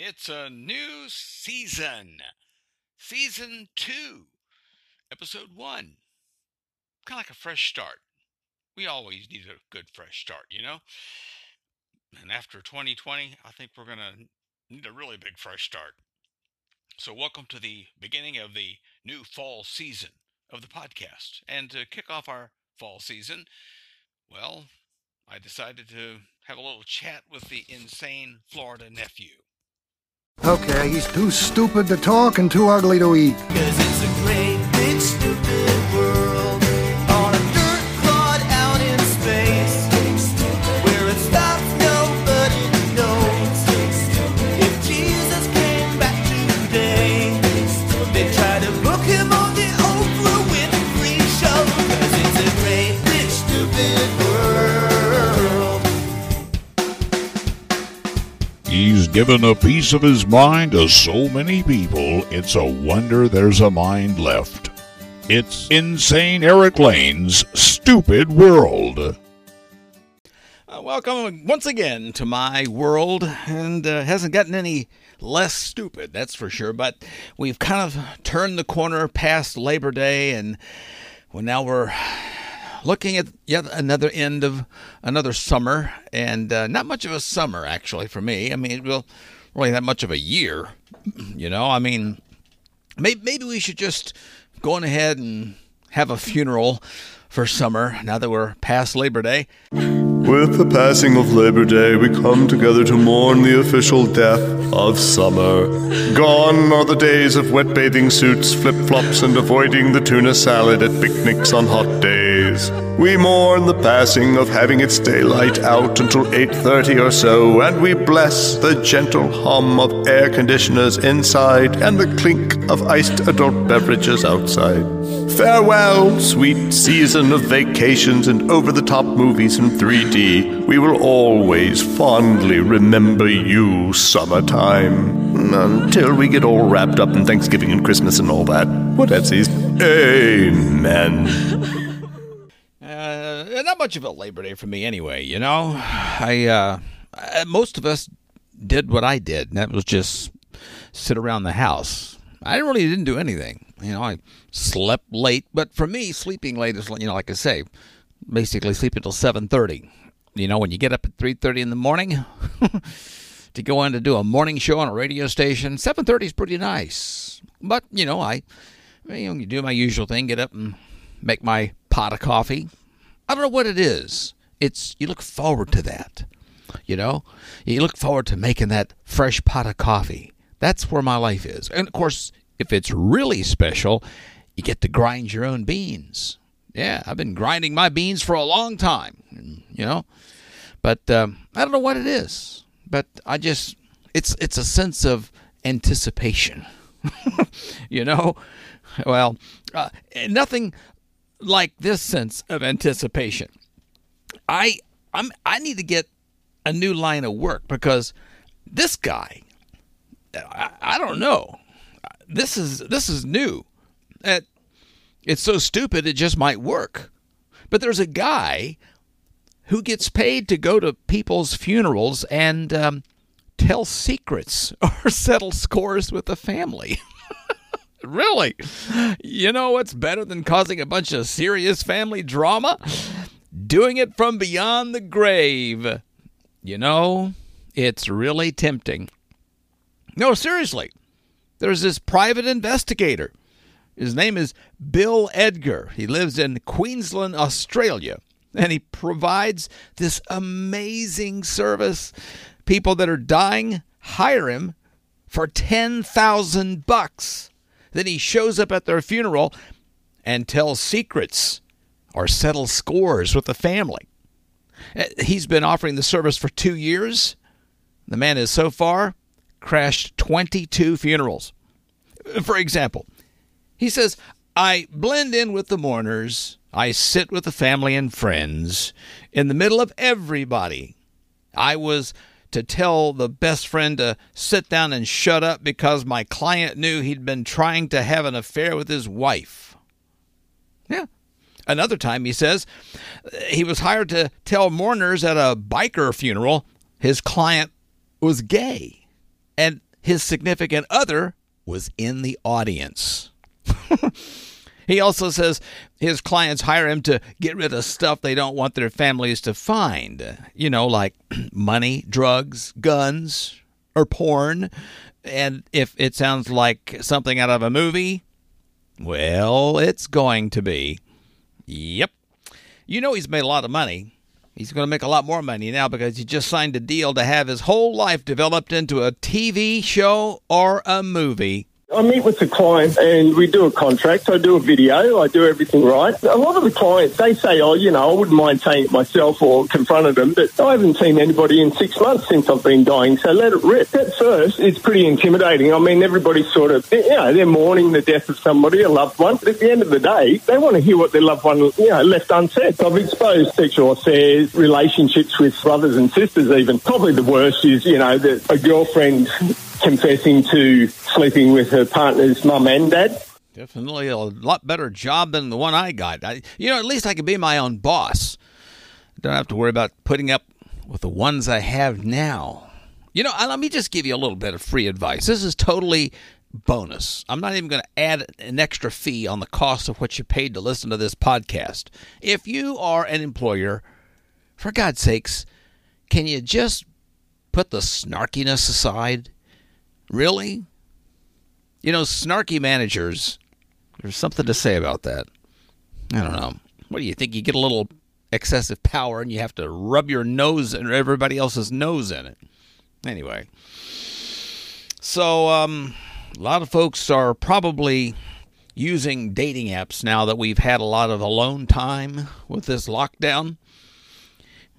It's a new season. Season 2, Episode 1. Kind of like a fresh start. We always need a good fresh start, you know? And after 2020, I think we're going to need a really big fresh start. So, welcome to the beginning of the new fall season of the podcast. And to kick off our fall season, well, I decided to have a little chat with the insane Florida nephew. Okay, he's too stupid to talk and too ugly to eat. Cause it's a great big stupid world Given a piece of his mind to so many people, it's a wonder there's a mind left. It's Insane Eric Lane's Stupid World. Uh, welcome once again to my world, and uh, hasn't gotten any less stupid, that's for sure. But we've kind of turned the corner past Labor Day, and well, now we're looking at yet another end of another summer, and uh, not much of a summer actually for me. I mean, well, really that much of a year, you know. I mean, maybe maybe we should just go on ahead and have a funeral for summer now that we're past Labor Day. With the passing of Labor Day, we come together to mourn the official death of summer. Gone are the days of wet bathing suits, flip flops, and avoiding the tuna salad at picnics on hot days. We mourn the passing of having its daylight out until 8:30 or so, and we bless the gentle hum of air conditioners inside and the clink of iced adult beverages outside. Farewell, sweet season of vacations and over the top movies in 3D. We will always fondly remember you, summertime. Until we get all wrapped up in Thanksgiving and Christmas and all that. Whatevsies. Amen. Not much of a Labor Day for me, anyway. You know, I uh, most of us did what I did, and that was just sit around the house. I really didn't do anything. You know, I slept late, but for me, sleeping late is you know, like I say, basically sleep until seven thirty. You know, when you get up at three thirty in the morning to go in to do a morning show on a radio station, seven thirty is pretty nice. But you know, I you know, you do my usual thing, get up and make my pot of coffee. I don't know what it is. It's you look forward to that. You know, you look forward to making that fresh pot of coffee. That's where my life is. And of course, if it's really special, you get to grind your own beans. Yeah, I've been grinding my beans for a long time. You know, but um, I don't know what it is. But I just it's it's a sense of anticipation. you know, well, uh, nothing like this sense of anticipation. I I'm I need to get a new line of work because this guy I, I don't know. This is this is new. It, it's so stupid it just might work. But there's a guy who gets paid to go to people's funerals and um, tell secrets or settle scores with the family. really? You know what's better than causing a bunch of serious family drama? Doing it from beyond the grave. You know, it's really tempting. No, seriously. There's this private investigator. His name is Bill Edgar. He lives in Queensland, Australia, and he provides this amazing service. People that are dying hire him for 10,000 bucks. Then he shows up at their funeral and tells secrets or settles scores with the family. Uh, He's been offering the service for 2 years. The man has so far crashed 22 funerals. For example, he says, I blend in with the mourners. I sit with the family and friends in the middle of everybody. I was to tell the best friend to sit down and shut up because my client knew he'd been trying to have an affair with his wife. Yeah. Another time, he says, uh, he was hired to tell mourners at a biker funeral his client was gay. And his significant other was in the audience. he also says his clients hire him to get rid of stuff they don't want their families to find. You know, like money, drugs, guns, or porn. And if it sounds like something out of a movie, well, it's going to be. Yep. You know he's made a lot of money. He's going to make a lot more money now because he just signed a deal to have his whole life developed into a TV show or a movie. I meet with the client and we do a contract. I do a video. I do everything right. A lot of the clients, they say, oh, you know, I wouldn't mind saying it myself or confronted them, but I haven't seen anybody in six months since I've been dying, so let it rip. At first, it's pretty intimidating. I mean, everybody's sort of, you know, they're mourning the death of somebody, a loved one, but at the end of the day, they want to hear what their loved one, you know, left unsaid. I've exposed sexual affairs, relationships with brothers and sisters even. Probably the worst is, you know, that a girlfriend confessing to sleeping with her partner's mum and dad. Definitely a lot better job than the one I got. I, you know, at least I can be my own boss. Don't have to worry about putting up with the ones I have now. You know, let me just give you a little bit of free advice. This is totally bonus. I'm not even going to add an extra fee on the cost of what you paid to listen to this podcast. If you are an employer, for God's sakes, can you just put the snarkiness aside? Really? You know, snarky managers, there's something to say about that. I don't know. What do you think? You get a little excessive power and you have to rub your nose and everybody else's nose in it. Anyway. So, um, a lot of folks are probably using dating apps now that we've had a lot of alone time with this lockdown.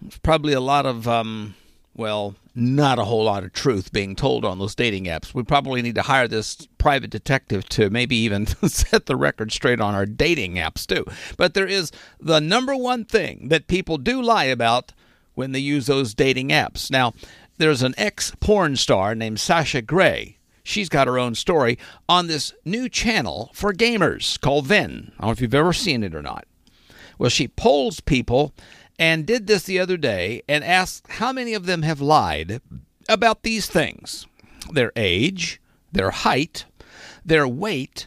There's probably a lot of, um, well, not a whole lot of truth being told on those dating apps. We probably need to hire this private detective to maybe even set the record straight on our dating apps, too. But there is the number one thing that people do lie about when they use those dating apps. Now, there's an ex porn star named Sasha Grey. She's got her own story on this new channel for gamers called Venn. I don't know if you've ever seen it or not. Well, she polls people and did this the other day and asked how many of them have lied about these things their age, their height, their weight,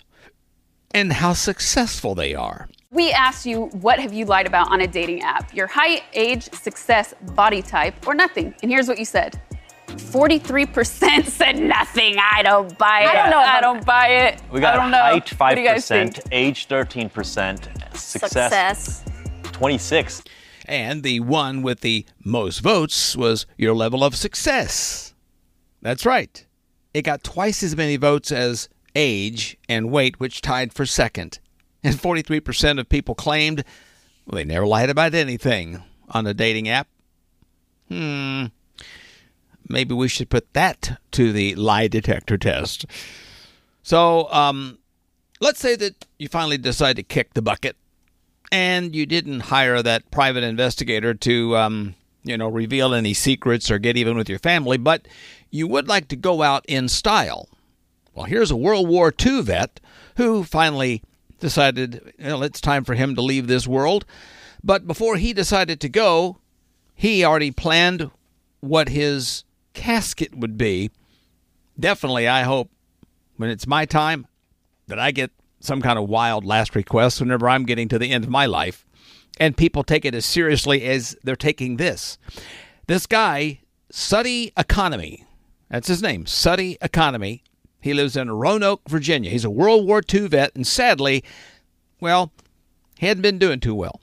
and how successful they are. We asked you, what have you lied about on a dating app? Your height, age, success, body type, or nothing. And here's what you said 43% said nothing. I don't buy it. I don't know I don't buy it. We got I don't know. height What do you guys 5%, age 13%, success, Success. 26. And the one with the most votes was your level of success. That's right. It got twice as many votes as age and weight, which tied for second. And 43% of people claimed they never lied about anything on a dating app. Hmm. Maybe we should put that to the lie detector test. So, um, let's say that you finally decide to kick the bucket and you didn't hire that private investigator to, um, you know, reveal any secrets or get even with your family, but you would like to go out in style. Well, here's a World War II vet who finally decided well, it's time for him to leave this world. But before he decided to go, he already planned what his casket would be. Definitely, I hope when it's my time that I get some kind of wild last request whenever I'm getting to the end of my life. And people take it as seriously as they're taking this. This guy, Suddy Economy, that's his name, Suddy Economy. He lives in Roanoke, Virginia. He's a World War II vet, and sadly, well, he hadn't been doing too well.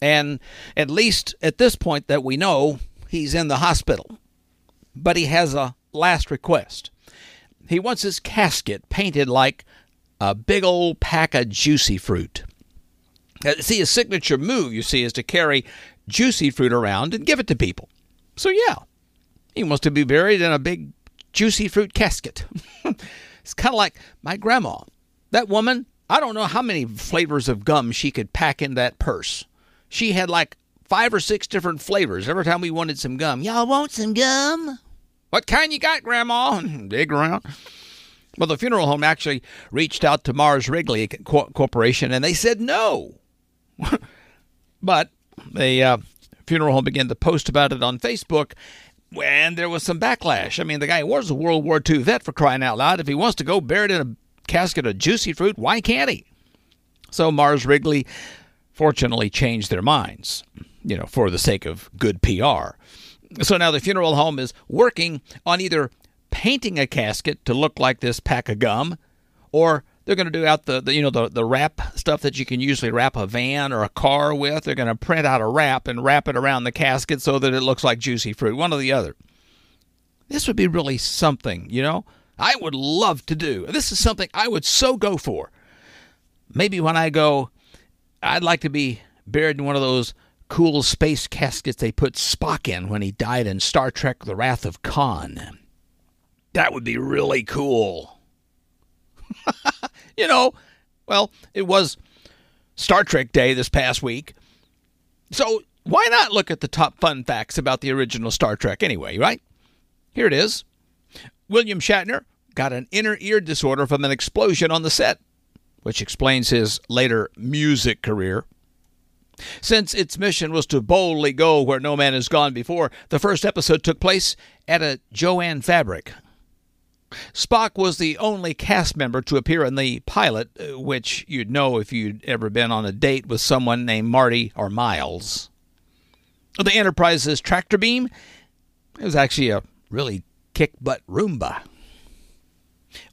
And at least at this point that we know, he's in the hospital. But he has a last request. He wants his casket painted like a big old pack of juicy fruit. See, his signature move, you see, is to carry juicy fruit around and give it to people. So, yeah, he wants to be buried in a big juicy fruit casket. it's kind of like my grandma. That woman, I don't know how many flavors of gum she could pack in that purse. She had like five or six different flavors every time we wanted some gum. Y'all want some gum? What kind you got, Grandma? Dig around. Well, the funeral home actually reached out to Mars Wrigley Co- Corporation and they said no. but the uh, funeral home began to post about it on Facebook. And there was some backlash. I mean, the guy was a World War II vet for crying out loud. If he wants to go buried in a casket of juicy fruit, why can't he? So Mars Wrigley fortunately changed their minds, you know, for the sake of good PR. So now the funeral home is working on either painting a casket to look like this pack of gum, or they're going to do out the, the you know the the wrap stuff that you can usually wrap a van or a car with. They're going to print out a wrap and wrap it around the casket so that it looks like juicy fruit, one or the other. This would be really something, you know. I would love to do. This is something I would so go for. Maybe when I go, I'd like to be buried in one of those cool space caskets they put Spock in when he died in Star Trek The Wrath of Khan. That would be really cool. you know, well, it was Star Trek Day this past week. So why not look at the top fun facts about the original Star Trek anyway, right? Here it is. William Shatner got an inner ear disorder from an explosion on the set, which explains his later music career. Since its mission was to boldly go where no man has gone before, the first episode took place at a Joanne Fabric. Spock was the only cast member to appear in the pilot, uh, which you'd know if you'd ever been on a date with someone named Marty or Miles. The Enterprise's tractor beam it was actually a really kick butt Roomba.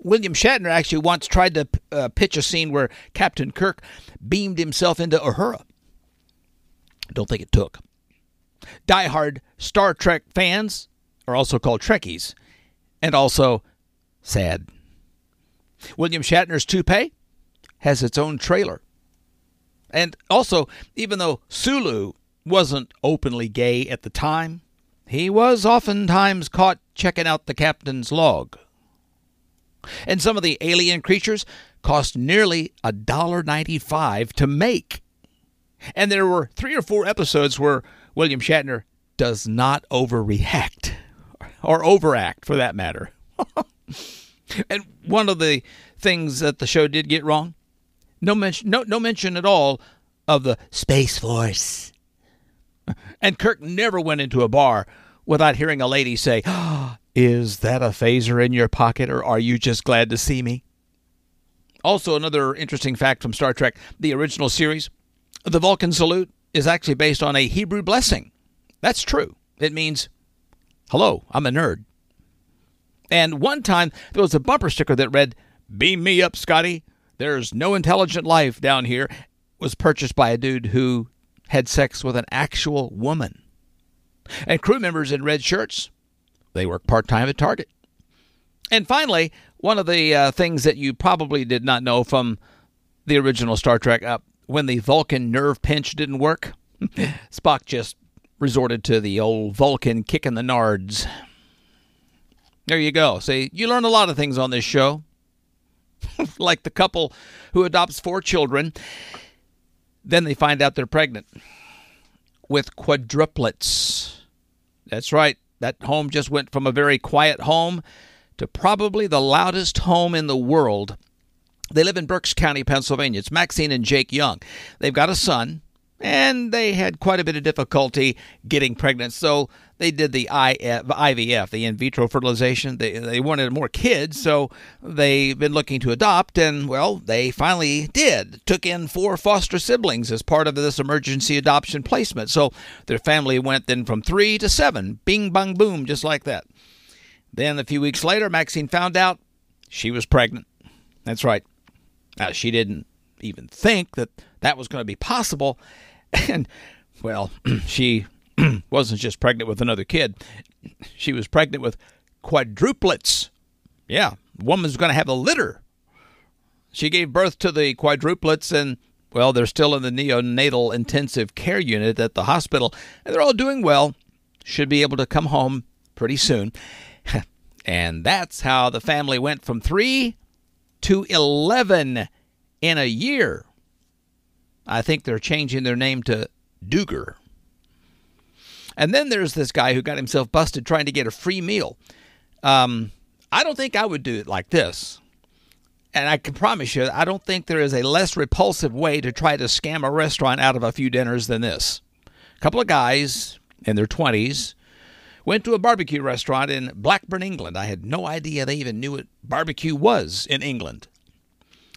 William Shatner actually once tried to uh, pitch a scene where Captain Kirk beamed himself into Uhura. Don't think it took. Die-hard Star Trek fans are also called Trekkies, and also sad. William Shatner's toupee has its own trailer. And also, even though Sulu wasn't openly gay at the time, he was oftentimes caught checking out the captain's log. And some of the alien creatures cost nearly a dollar ninety-five to make. And there were three or four episodes where William Shatner does not overreact, or overact for that matter. and one of the things that the show did get wrong, no mention, no, no mention at all of the Space Force. And Kirk never went into a bar without hearing a lady say, oh, Is that a phaser in your pocket, or are you just glad to see me? Also, another interesting fact from Star Trek the original series the Vulcan salute is actually based on a Hebrew blessing. That's true. It means, Hello, I'm a nerd. And one time there was a bumper sticker that read, Beam me up, Scotty. There's no intelligent life down here. It was purchased by a dude who had sex with an actual woman. And crew members in red shirts, they work part time at Target. And finally, one of the uh, things that you probably did not know from the original Star Trek, uh, when the Vulcan nerve pinch didn't work, Spock just resorted to the old Vulcan kicking the nards. There you go. See, you learn a lot of things on this show. like the couple who adopts four children, then they find out they're pregnant with quadruplets. That's right. That home just went from a very quiet home to probably the loudest home in the world. They live in Berks County, Pennsylvania. It's Maxine and Jake Young. They've got a son, and they had quite a bit of difficulty getting pregnant. So they did the IVF, uh, the in vitro fertilization. They, they wanted more kids, so they've been looking to adopt, and well, they finally did. Took in four foster siblings as part of this emergency adoption placement. So their family went then from three to seven. Bing, bang, boom, just like that. Then a few weeks later, Maxine found out she was pregnant. That's right. Now, she didn't even think that that was going to be possible. And, well, she wasn't just pregnant with another kid, she was pregnant with quadruplets. Yeah, woman's going to have a litter. She gave birth to the quadruplets, and, well, they're still in the neonatal intensive care unit at the hospital, and they're all doing well. Should be able to come home pretty soon. and that's how the family went from three to 11 in a year. I think they're changing their name to Duggar. And then there's this guy who got himself busted trying to get a free meal. Um, I don't think I would do it like this. And I can promise you, I don't think there is a less repulsive way to try to scam a restaurant out of a few dinners than this. A couple of guys in their 20s went to a barbecue restaurant in Blackburn, England. I had no idea they even knew what barbecue was in England.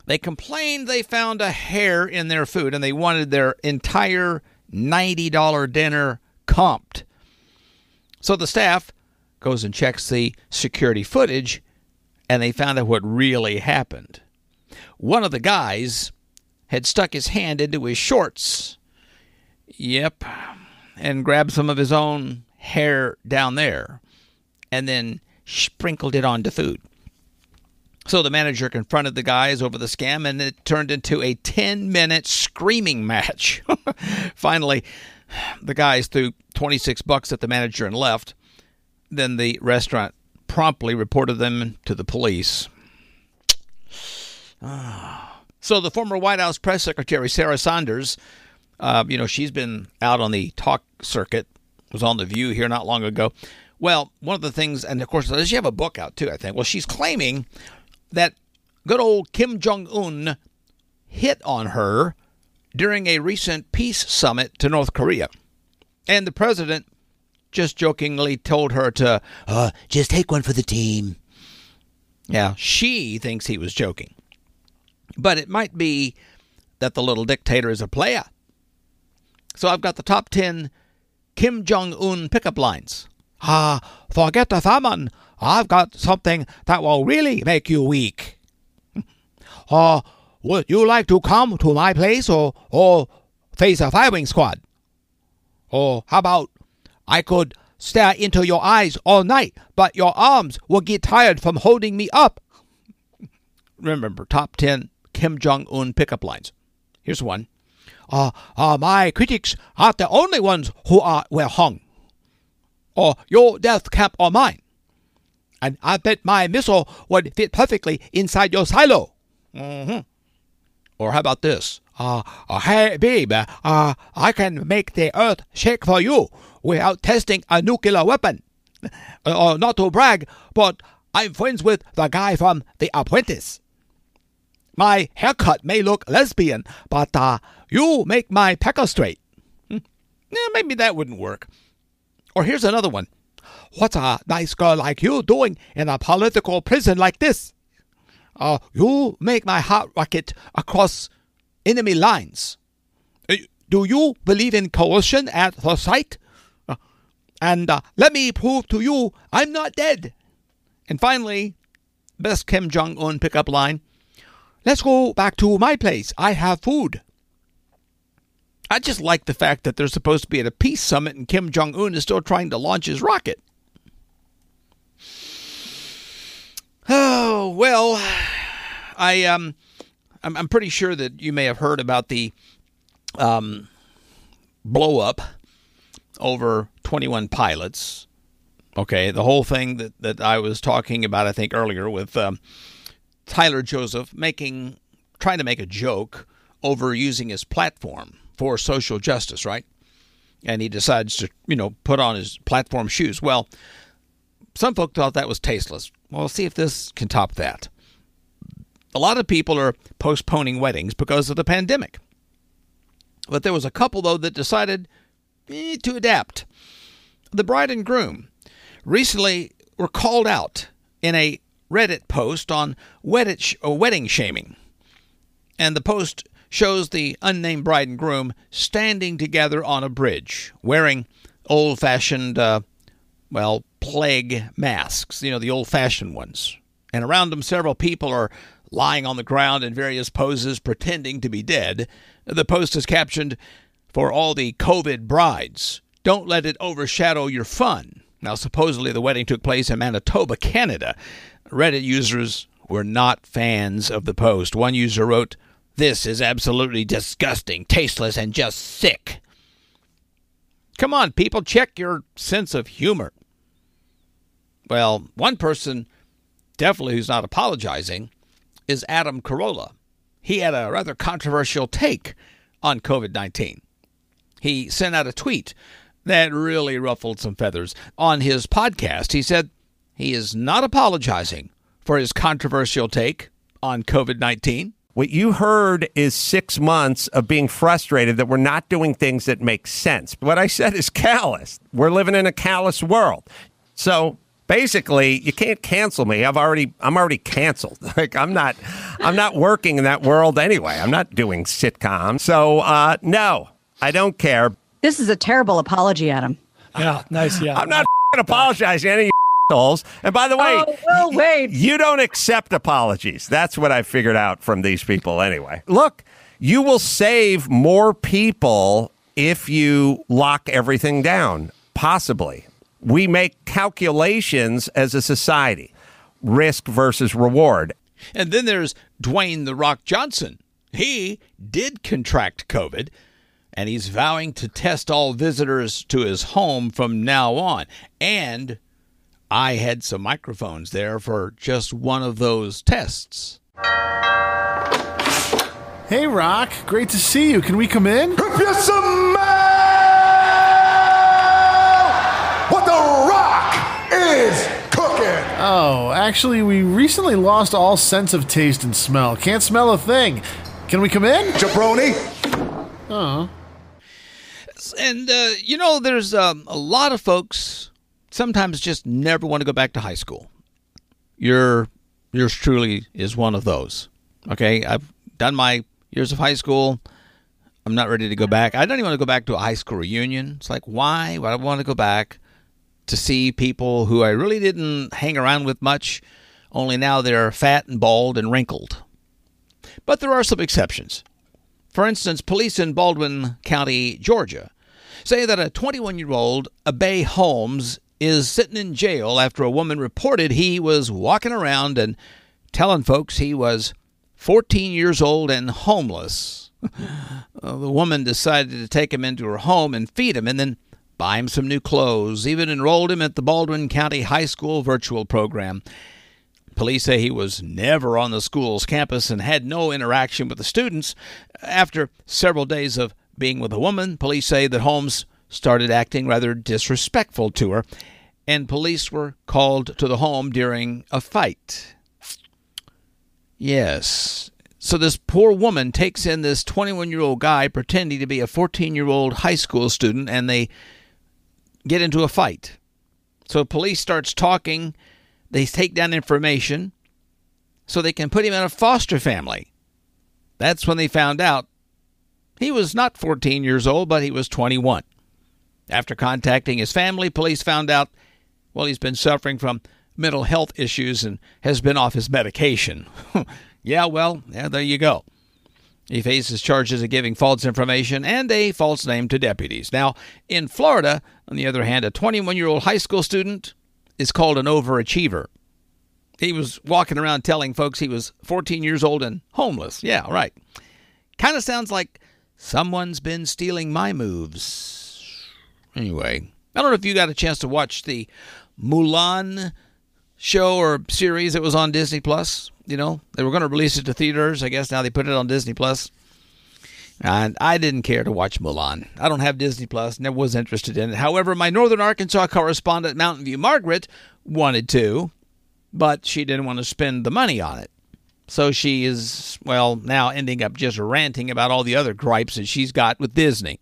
They complained they found a hair in their food and they wanted their entire $90 dinner comped. So the staff goes and checks the security footage and they found out what really happened. One of the guys had stuck his hand into his shorts. Yep. And grabbed some of his own hair down there and then sprinkled it onto food. So the manager confronted the guys over the scam and it turned into a 10 minute screaming match. Finally, the guys threw 26 bucks at the manager and left. Then the restaurant promptly reported them to the police. So the former White House press secretary Sarah Sanders, uh, you know, she's been out on the talk circuit, was on the View here not long ago. Well, one of the things, and of course, she have a book out too? I think. Well, she's claiming that good old Kim Jong Un hit on her during a recent peace summit to North Korea, and the president just jokingly told her to uh, just take one for the team. Now, she thinks he was joking. But it might be that the little dictator is a player. So I've got the top 10 Kim Jong un pickup lines. Ah, forget the famine. I've got something that will really make you weak. Uh, would you like to come to my place or, or face a firing squad? Or how about I could stare into your eyes all night, but your arms will get tired from holding me up? Remember, top 10 Kim Jong un pickup lines. Here's one. Uh, uh, my critics aren't the only ones who are well hung. Or your death camp or mine. And I bet my missile would fit perfectly inside your silo. Mm-hmm. Or how about this? Uh, uh, hey, babe, uh, I can make the earth shake for you without testing a nuclear weapon. Uh, not to brag, but I'm friends with the guy from The Apprentice. My haircut may look lesbian, but uh, you make my pecker straight. Hmm. Yeah, maybe that wouldn't work. Or here's another one. What's a nice girl like you doing in a political prison like this? Uh, you make my heart rocket across enemy lines. Uh, Do you believe in coercion at the site? Uh, and uh, let me prove to you I'm not dead. And finally, best Kim Jong un pickup line Let's go back to my place. I have food. I just like the fact that they're supposed to be at a peace summit and Kim Jong un is still trying to launch his rocket. Oh, well, I um I'm, I'm pretty sure that you may have heard about the um blow up over 21 pilots. Okay, the whole thing that, that I was talking about, I think earlier with um, Tyler Joseph making, trying to make a joke over using his platform for social justice, right? And he decides to, you know, put on his platform shoes. Well, some folk thought that was tasteless. Well, see if this can top that. A lot of people are postponing weddings because of the pandemic. But there was a couple, though, that decided eh, to adapt. The bride and groom recently were called out in a Reddit post on wedding, wedding shaming. And the post shows the unnamed bride and groom standing together on a bridge, wearing old fashioned, uh, well, plague masks, you know, the old fashioned ones. And around them, several people are lying on the ground in various poses, pretending to be dead. The post is captioned, For all the COVID brides, don't let it overshadow your fun. Now, supposedly the wedding took place in Manitoba, Canada. Reddit users were not fans of the post. One user wrote, This is absolutely disgusting, tasteless, and just sick. Come on, people, check your sense of humor. Well, one person definitely who's not apologizing is Adam Carolla. He had a rather controversial take on COVID 19. He sent out a tweet that really ruffled some feathers. On his podcast, he said he is not apologizing for his controversial take on COVID 19. What you heard is six months of being frustrated that we're not doing things that make sense. What I said is callous. We're living in a callous world. So basically, you can't cancel me. I've already I'm already canceled. Like I'm not I'm not working in that world anyway. I'm not doing sitcoms. So uh, no, I don't care. This is a terrible apology, Adam. Yeah, nice. Yeah. I'm not f***ing apologizing to any of you assholes. And by the way, Oh, well, wait. you don't accept apologies. That's what I figured out from these people anyway. Look, you will save more people if you lock everything down, possibly. We make calculations as a society risk versus reward. And then there's Dwayne The Rock Johnson. He did contract COVID, and he's vowing to test all visitors to his home from now on. And I had some microphones there for just one of those tests. Hey, Rock. Great to see you. Can we come in? If you smell what Oh, actually, we recently lost all sense of taste and smell. Can't smell a thing. Can we come in? Jabroni. Oh. And, uh, you know, there's um, a lot of folks sometimes just never want to go back to high school. Your, yours truly is one of those. Okay, I've done my years of high school. I'm not ready to go back. I don't even want to go back to a high school reunion. It's like, why would I want to go back to see people who I really didn't hang around with much, only now they're fat and bald and wrinkled? But there are some exceptions. For instance, police in Baldwin County, Georgia, say that a 21 year old Abe Holmes is sitting in jail after a woman reported he was walking around and telling folks he was 14 years old and homeless. The woman decided to take him into her home and feed him and then buy him some new clothes, even enrolled him at the Baldwin County High School virtual program. Police say he was never on the school's campus and had no interaction with the students. After several days of being with a woman, police say that Holmes started acting rather disrespectful to her, and police were called to the home during a fight. Yes. So this poor woman takes in this 21 year old guy pretending to be a 14 year old high school student, and they get into a fight. So police starts talking. They take down information so they can put him in a foster family. That's when they found out he was not 14 years old, but he was 21. After contacting his family, police found out, well, he's been suffering from mental health issues and has been off his medication. yeah, well, yeah, there you go. He faces charges of giving false information and a false name to deputies. Now, in Florida, on the other hand, a 21 year old high school student is called an overachiever. He was walking around telling folks he was 14 years old and homeless. Yeah, right. Kind of sounds like someone's been stealing my moves. Anyway, I don't know if you got a chance to watch the Mulan show or series that was on Disney Plus. You know, they were going to release it to theaters. I guess now they put it on Disney Plus. And I didn't care to watch Mulan. I don't have Disney Plus, never was interested in it. However, my Northern Arkansas correspondent, Mountain View Margaret, wanted to, but she didn't want to spend the money on it. So she is, well, now ending up just ranting about all the other gripes that she's got with Disney.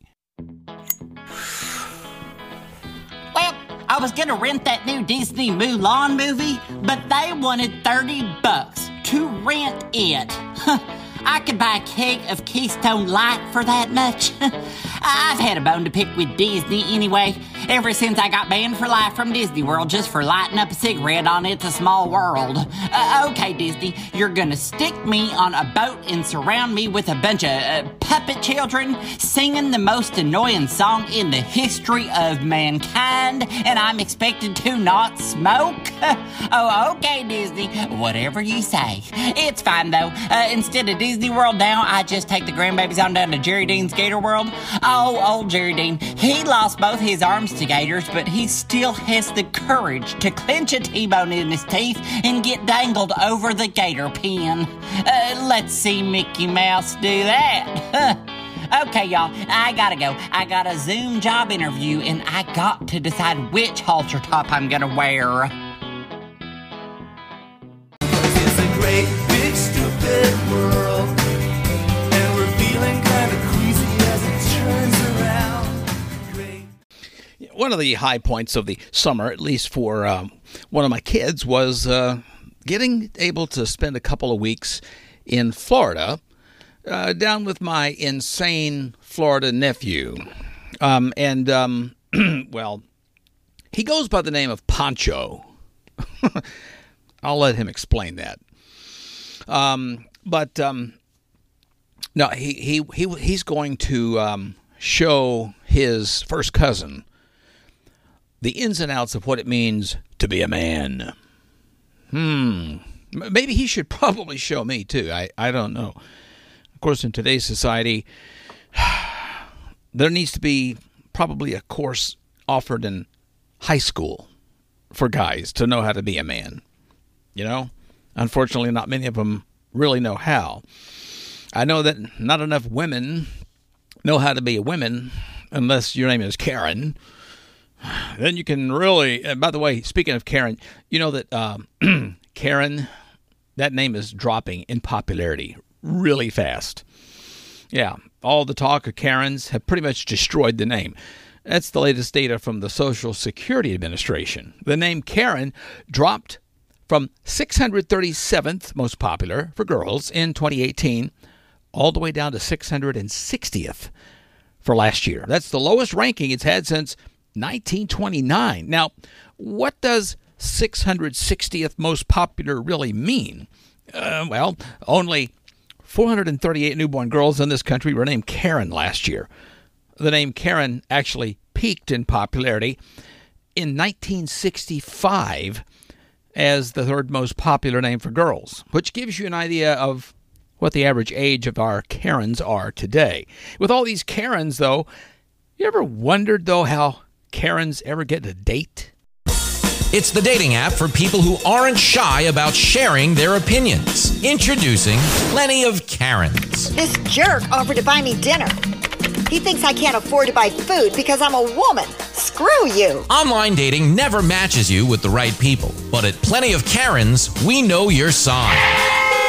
I was gonna rent that new Disney Mulan movie, but they wanted 30 bucks to rent it. I could buy a keg of Keystone Light for that much. I've had a bone to pick with Disney anyway, ever since I got banned for life from Disney World just for lighting up a cigarette on It's a Small World. Uh, okay, Disney, you're gonna stick me on a boat and surround me with a bunch of uh, puppet children singing the most annoying song in the history of mankind, and I'm expected to not smoke? oh, okay, Disney, whatever you say. It's fine though. Uh, instead of Disney World now, I just take the grandbabies on down to Jerry Dean's Gator World. Oh, old Jerry Dean, he lost both his arms to gators, but he still has the courage to clench a T-bone in his teeth and get dangled over the gator pen. Uh, let's see Mickey Mouse do that. Okay, y'all, I gotta go. I got a Zoom job interview and I got to decide which halter top I'm gonna wear. A great big stupid world one of the high points of the summer, at least for um, one of my kids, was uh, getting able to spend a couple of weeks in Florida, uh, down with my insane Florida nephew. Um, and, um, well, he goes by the name of Pancho. I'll let him explain that. Um, but um, no, he, he, he, he's going to um, show his first cousin the ins and outs of what it means to be a man. Hmm. Maybe he should probably show me too. I, I don't know. Of course, in today's society, there needs to be probably a course offered in high school for guys to know how to be a man. You know? Unfortunately, not many of them really know how. I know that not enough women know how to be a woman unless your name is Karen. Then you can really. And by the way, speaking of Karen, you know that um, Karen, that name is dropping in popularity really fast. Yeah, all the talk of Karens have pretty much destroyed the name. That's the latest data from the Social Security Administration. The name Karen dropped from 637th most popular for girls in 2018 all the way down to 660th for last year. That's the lowest ranking it's had since 1929. Now, what does 660th most popular really mean? Uh, well, only 438 newborn girls in this country were named Karen last year. The name Karen actually peaked in popularity in 1965 as the third most popular name for girls, which gives you an idea of what the average age of our Karens are today. With all these Karens, though, you ever wondered, though, how Karens ever get a date? It's the dating app for people who aren't shy about sharing their opinions. Introducing Plenty of Karens. This jerk offered to buy me dinner. He thinks I can't afford to buy food because I'm a woman. Screw you. Online dating never matches you with the right people, but at Plenty of Karens, we know your sign.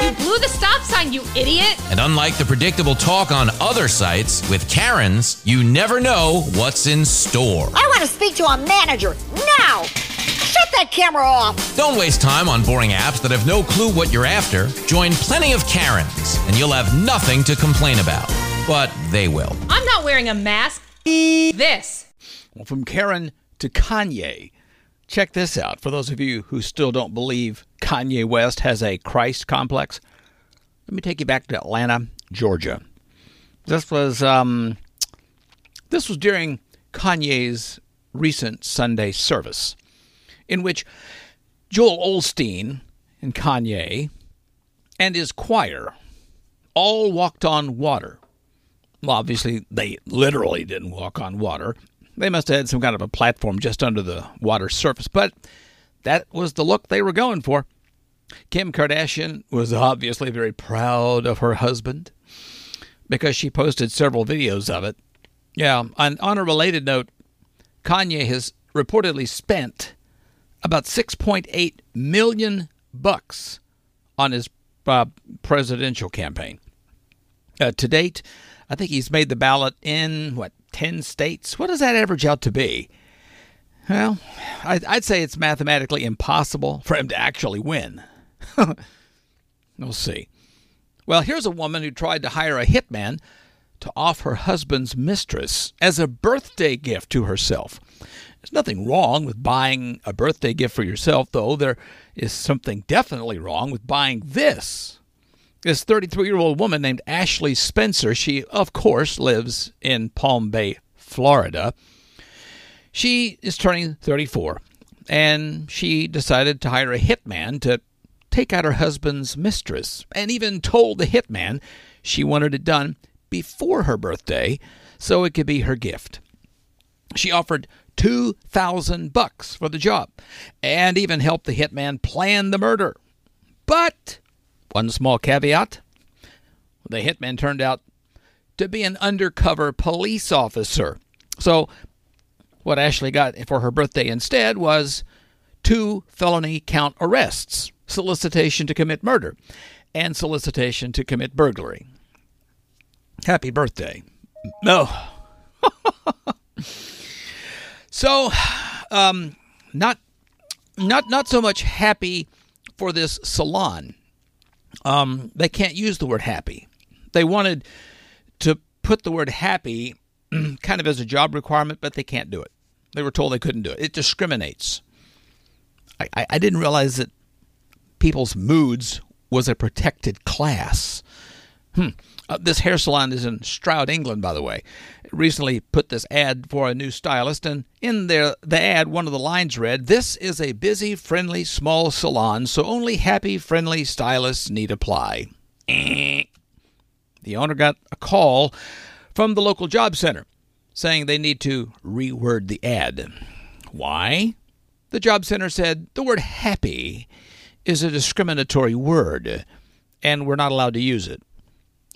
You blew the stop sign, you idiot! And unlike the predictable talk on other sites, with Karens, you never know what's in store. I want to speak to a manager now. Shut that camera off. Don't waste time on boring apps that have no clue what you're after. Join Plenty of Karens, and you'll have nothing to complain about. But they will. I'm not wearing a mask. This. Well, from Karen to Kanye. Check this out. For those of you who still don't believe Kanye West has a Christ complex, let me take you back to Atlanta, Georgia. This was um, this was during Kanye's recent Sunday service, in which Joel Osteen and Kanye and his choir all walked on water. Well, obviously, they literally didn't walk on water. They must have had some kind of a platform just under the water surface, but that was the look they were going for. Kim Kardashian was obviously very proud of her husband because she posted several videos of it. Yeah, and on a related note, Kanye has reportedly spent about 6.8 million bucks on his uh, presidential campaign. Uh, to date, I think he's made the ballot in what 10 states. What does that average out to be? Well, I'd, say it's mathematically impossible for him to actually win. we'll see. Well, here's a woman who tried to hire a hitman to off her husband's mistress as a birthday gift to herself. There's nothing wrong with buying a birthday gift for yourself, though there is something definitely wrong with buying this. This 33 year old woman named Ashley Spencer, she, of course, lives in Palm Bay, Florida. She is turning 34, and she decided to hire a hitman to take out her husband's mistress, and even told the hitman she wanted it done before her birthday so it could be her gift. She offered 2000 bucks for the job and even helped the hitman plan the murder. But one small caveat, the hitman turned out to be an undercover police officer. So what Ashley got for her birthday instead was two felony count arrests, solicitation to commit murder and solicitation to commit burglary. Happy birthday. No. So, um, not not not so much happy for this salon. Um, they can't use the word happy. They wanted to put the word happy kind of as a job requirement, but they can't do it. They were told they couldn't do it. It discriminates. I, I, I didn't realize that people's moods was a protected class. Hmm. Uh, this hair salon is in Stroud, England, by the way. Recently put this ad for a new stylist, and in there, the ad, one of the lines read, "This is a busy, friendly, small salon, so only happy, friendly stylists need apply." Eh. The owner got a call from the local job center saying they need to reword the ad. Why? The job center said the word happy is a discriminatory word, and we're not allowed to use it,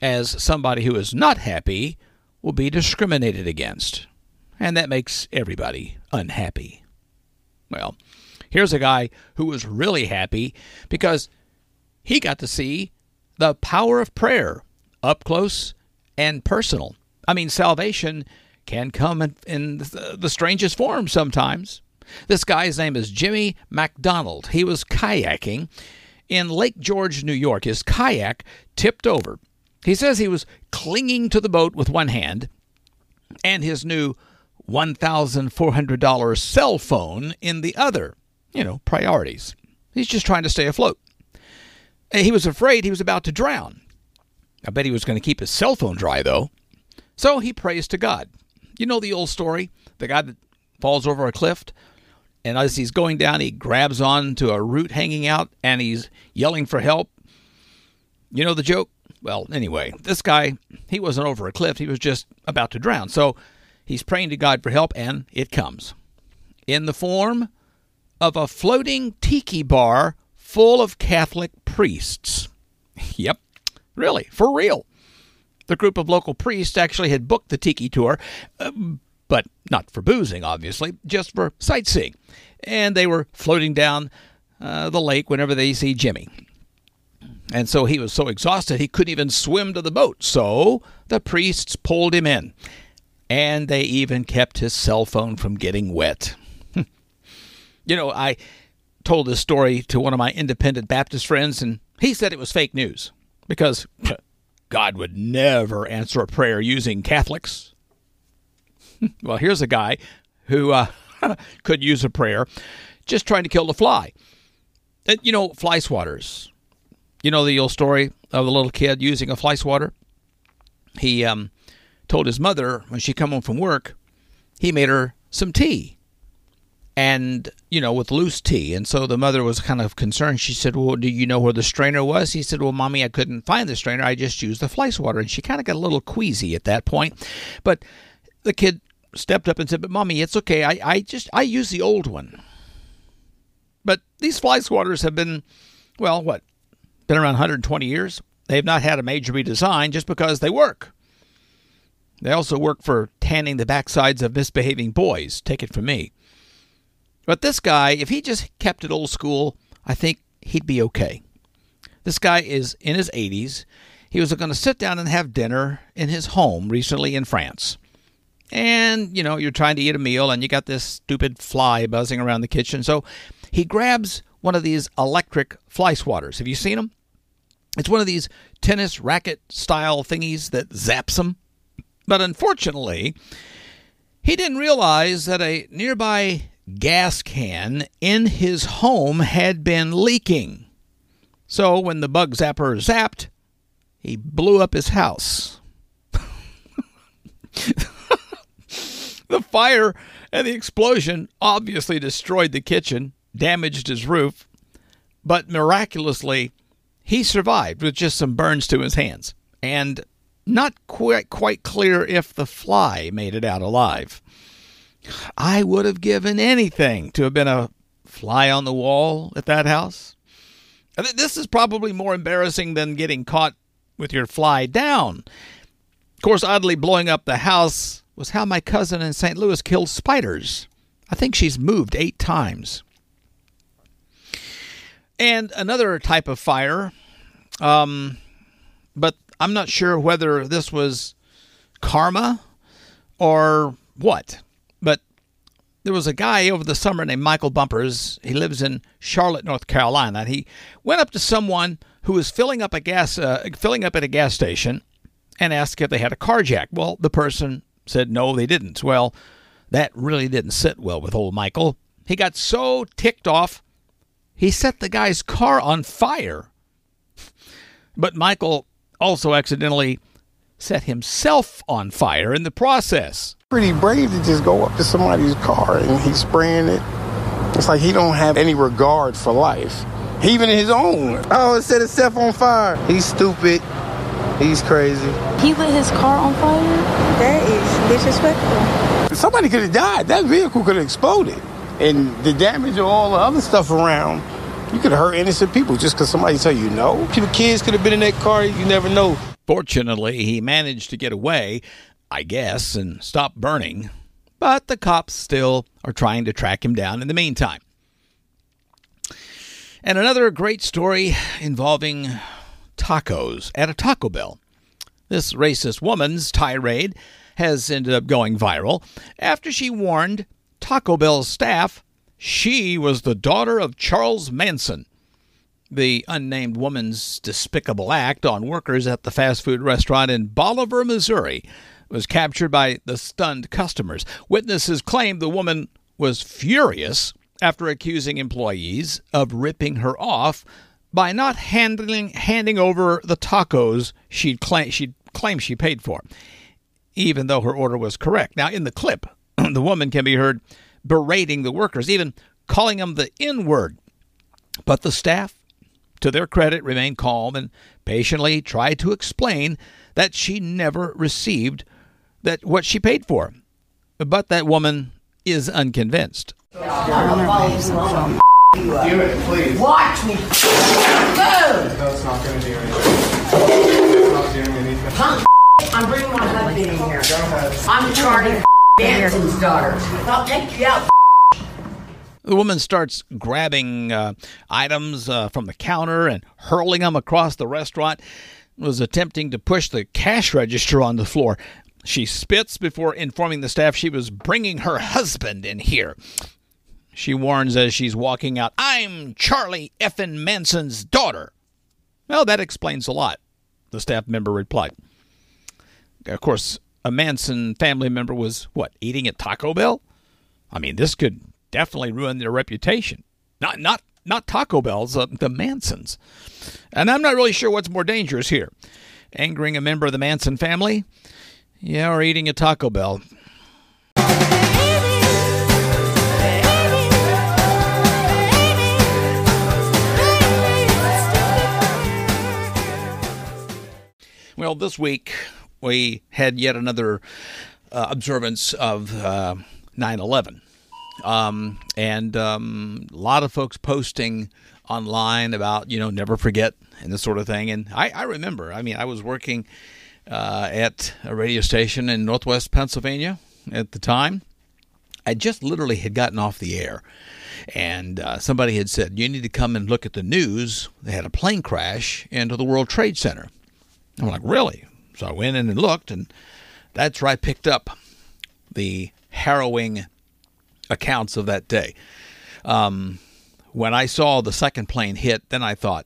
as somebody who is not happy will be discriminated against. And that makes everybody unhappy. Well, here's a guy who was really happy because he got to see the power of prayer up close and personal. I mean, salvation can come in, in the, strangest form sometimes. This guy's name is Jimmy MacDonald. He was kayaking in Lake George, New York. His kayak tipped over. He says he was clinging to the boat with one hand and his new $1,400 cell phone in the other. You know, priorities. He's just trying to stay afloat. He was afraid he was about to drown. I bet he was going to keep his cell phone dry, though. So he prays to God. You know the old story? The guy that falls over a cliff, and as he's going down, he grabs on to a root hanging out and he's yelling for help. You know the joke? Well, anyway, this guy, he wasn't over a cliff, he was just about to drown. So he's praying to God for help, and it comes in the form of a floating tiki bar full of Catholic priests. yep, really, for real. The group of local priests actually had booked the tiki tour, uh, but not for boozing, obviously, just for sightseeing. And they were floating down uh, the lake whenever they see Jimmy. And so he was so exhausted he couldn't even swim to the boat. So the priests pulled him in. And they even kept his cell phone from getting wet. you know, I told this story to one of my independent Baptist friends, and he said it was fake news because God would never answer a prayer using Catholics. well, here's a guy who uh, could use a prayer just trying to kill the fly. And, you know, fly swatters. You know the old story of the little kid using a fly swatter? He um, told his mother when she come home from work, he made her some tea. And, you know, with loose tea. And so the mother was kind of concerned. She said, Well, do you know where the strainer was? He said, Well, Mommy, I couldn't find the strainer. I just used the fly swatter. And she kind of got a little queasy at that point. But the kid stepped up and said, But Mommy, it's okay. I, I just, I use the old one. But these fly swatters have been, well, what, been around 120 years. They have not had a major redesign just because they work. They also work for tanning the backsides of misbehaving boys. Take it from me. But this guy, if he just kept it old school, I think he'd be okay. This guy is in his 80s. He was going to sit down and have dinner in his home recently in France. And, you know, you're trying to eat a meal and you got this stupid fly buzzing around the kitchen. So he grabs one of these electric fly swatters. Have you seen them? It's one of these tennis racket style thingies that zaps them. But unfortunately, he didn't realize that a nearby gas can in his home had been leaking. So when the bug zapper zapped, he blew up his house. the fire and the explosion obviously destroyed the kitchen, damaged his roof, but miraculously, he survived with just some burns to his hands. And not quite, quite clear if the fly made it out alive. I would have given anything to have been a fly on the wall at that house. This is probably more embarrassing than getting caught with your fly down. Of course, oddly, blowing up the house was how my cousin in St. Louis killed spiders. I think she's moved eight times. And another type of fire, um, but I'm not sure whether this was karma or what. There was a guy over the summer named Michael Bumpers. He lives in Charlotte, North Carolina. And he went up to someone who was filling up a gas, uh, filling up at a gas station, and asked if they had a car jack. Well, the person said no, they didn't. Well, that really didn't sit well with old Michael. He got so ticked off, he set the guy's car on fire. But Michael also accidentally set himself on fire in the process. Pretty brave to just go up to somebody's car and mm-hmm. he's spraying it. It's like he don't have any regard for life. Even his own. Oh, it set itself on fire. He's stupid. He's crazy. He lit his car on fire? That is disrespectful. Somebody could have died. That vehicle could have exploded. And the damage of all the other stuff around, you could have hurt innocent people just because somebody tell you no. People, kids could have been in that car. You never know. Fortunately, he managed to get away, I guess, and stop burning. But the cops still are trying to track him down in the meantime. And another great story involving tacos at a Taco Bell. This racist woman's tirade has ended up going viral after she warned Taco Bell's staff she was the daughter of Charles Manson. The unnamed woman's despicable act on workers at the fast food restaurant in Bolivar, Missouri, was captured by the stunned customers. Witnesses claim the woman was furious after accusing employees of ripping her off by not handling handing over the tacos she'd claim she claimed she paid for, even though her order was correct. Now, in the clip, the woman can be heard berating the workers, even calling them the N word. But the staff, to their credit, remained calm and patiently tried to explain that she never received that what she paid for. But that woman is unconvinced. Do it, please. Watch me. Go! That's not going to do anything. It's not doing anything. Punk I'm bringing my husband in here. Go ahead. I'm Charlie Manson's daughter. I'll take you out. The woman starts grabbing uh, items uh, from the counter and hurling them across the restaurant. Was attempting to push the cash register on the floor. She spits before informing the staff she was bringing her husband in here. She warns as she's walking out, I'm Charlie Effin Manson's daughter. Well, that explains a lot, the staff member replied. Of course, a Manson family member was, what, eating at Taco Bell? I mean, this could definitely ruin their reputation. Not, not, not Taco Bell's, uh, the Mansons. And I'm not really sure what's more dangerous here angering a member of the Manson family, yeah, or eating a Taco Bell. Well, this week we had yet another uh, observance of uh, 9 11. Um, and um, a lot of folks posting online about, you know, never forget and this sort of thing. And I, I remember, I mean, I was working uh, at a radio station in Northwest Pennsylvania at the time. I just literally had gotten off the air. And uh, somebody had said, You need to come and look at the news. They had a plane crash into the World Trade Center. I'm like, Really? So I went in and looked, and that's where I picked up the harrowing accounts of that day. Um, when I saw the second plane hit, then I thought,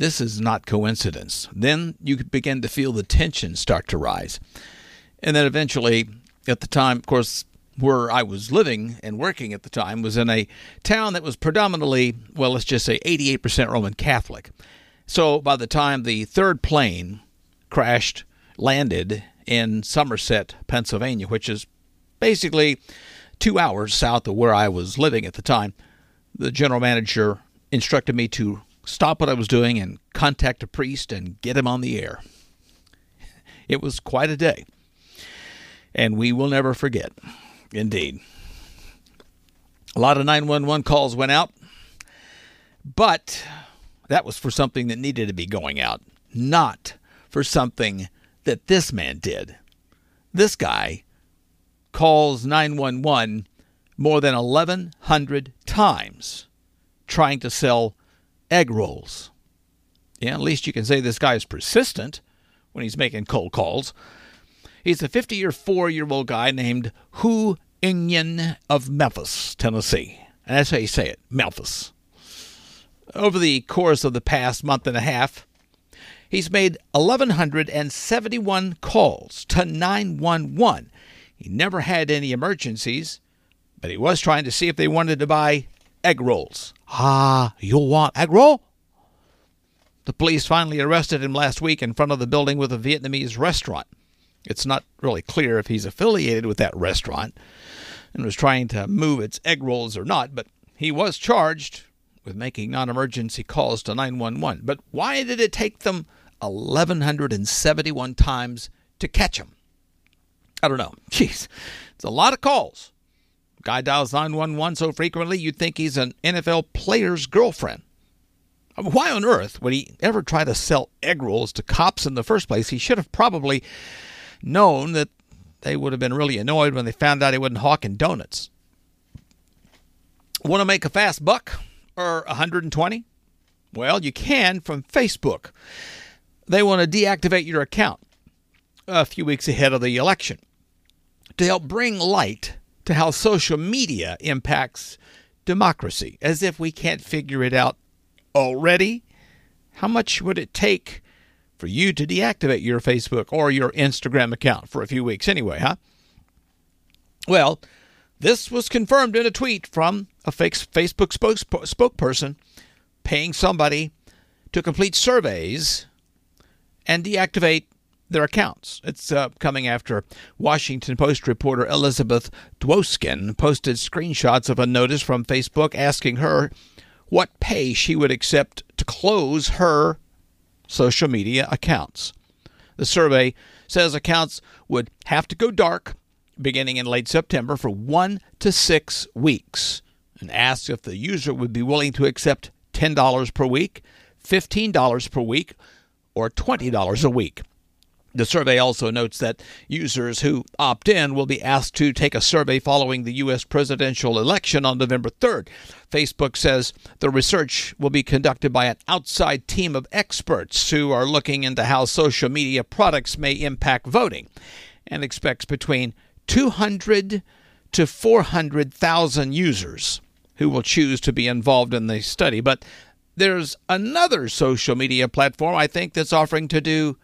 this is not coincidence. Then you begin to feel the tension start to rise. And then eventually, at the time, of course, where I was living and working at the time was in a town that was predominantly, well, let's just say 88% Roman Catholic. So by the time the third plane crashed, landed in Somerset, Pennsylvania, which is basically two hours south of where I was living at the time, the general manager instructed me to stop what I was doing and contact a priest and get him on the air. It was quite a day, and we will never forget. Indeed. A lot of 911 calls went out, but that was for something that needed to be going out, not for something that this man did. This guy calls 911 more than 1,100 times trying to sell egg rolls. Yeah, at least you can say this guy is persistent when he's making cold calls. He's a 50 or 4 year old guy named Hu Union of Memphis, Tennessee. And that's how you say it, Memphis. Over the course of the past month and a half, he's made 1,171 calls to 911. He never had any emergencies, but he was trying to see if they wanted to buy egg rolls. Ah, you want egg roll? The police finally arrested him last week in front of the building with a Vietnamese restaurant. It's not really clear if he's affiliated with that restaurant and was trying to move its egg rolls or not, but he was charged with making non emergency calls to 911. But why did it take them 1,171 times to catch him? I don't know. Jeez, it's a lot of calls. Guy dials 911 so frequently you'd think he's an NFL player's girlfriend. Why on earth would he ever try to sell egg rolls to cops in the first place? He should have probably known that they would have been really annoyed when they found out he wasn't hawking donuts. Want to make a fast buck or 120? Well, you can from Facebook. They want to deactivate your account a few weeks ahead of the election to help bring light to how social media impacts democracy, as if we can't figure it out already. How much would it take for you to deactivate your Facebook or your Instagram account for a few weeks anyway, huh? Well, this was confirmed in a tweet from a Facebook spokesperson paying somebody to complete surveys and deactivate their accounts. It's uh, coming after Washington Post reporter Elizabeth Dwoskin posted screenshots of a notice from Facebook asking her what pay she would accept to close her social media accounts. The survey says accounts would have to go dark beginning in late September for one to six weeks and asks if the user would be willing to accept $10 per week, $15 per week, or $20 a week. The survey also notes that users who opt in will be asked to take a survey following the U.S. presidential election on November 3rd. Facebook says the research will be conducted by an outside team of experts who are looking into how social media products may impact voting and expects between 200 to 400,000 users who will choose to be involved in the study. But there's another social media platform I think that's offering to do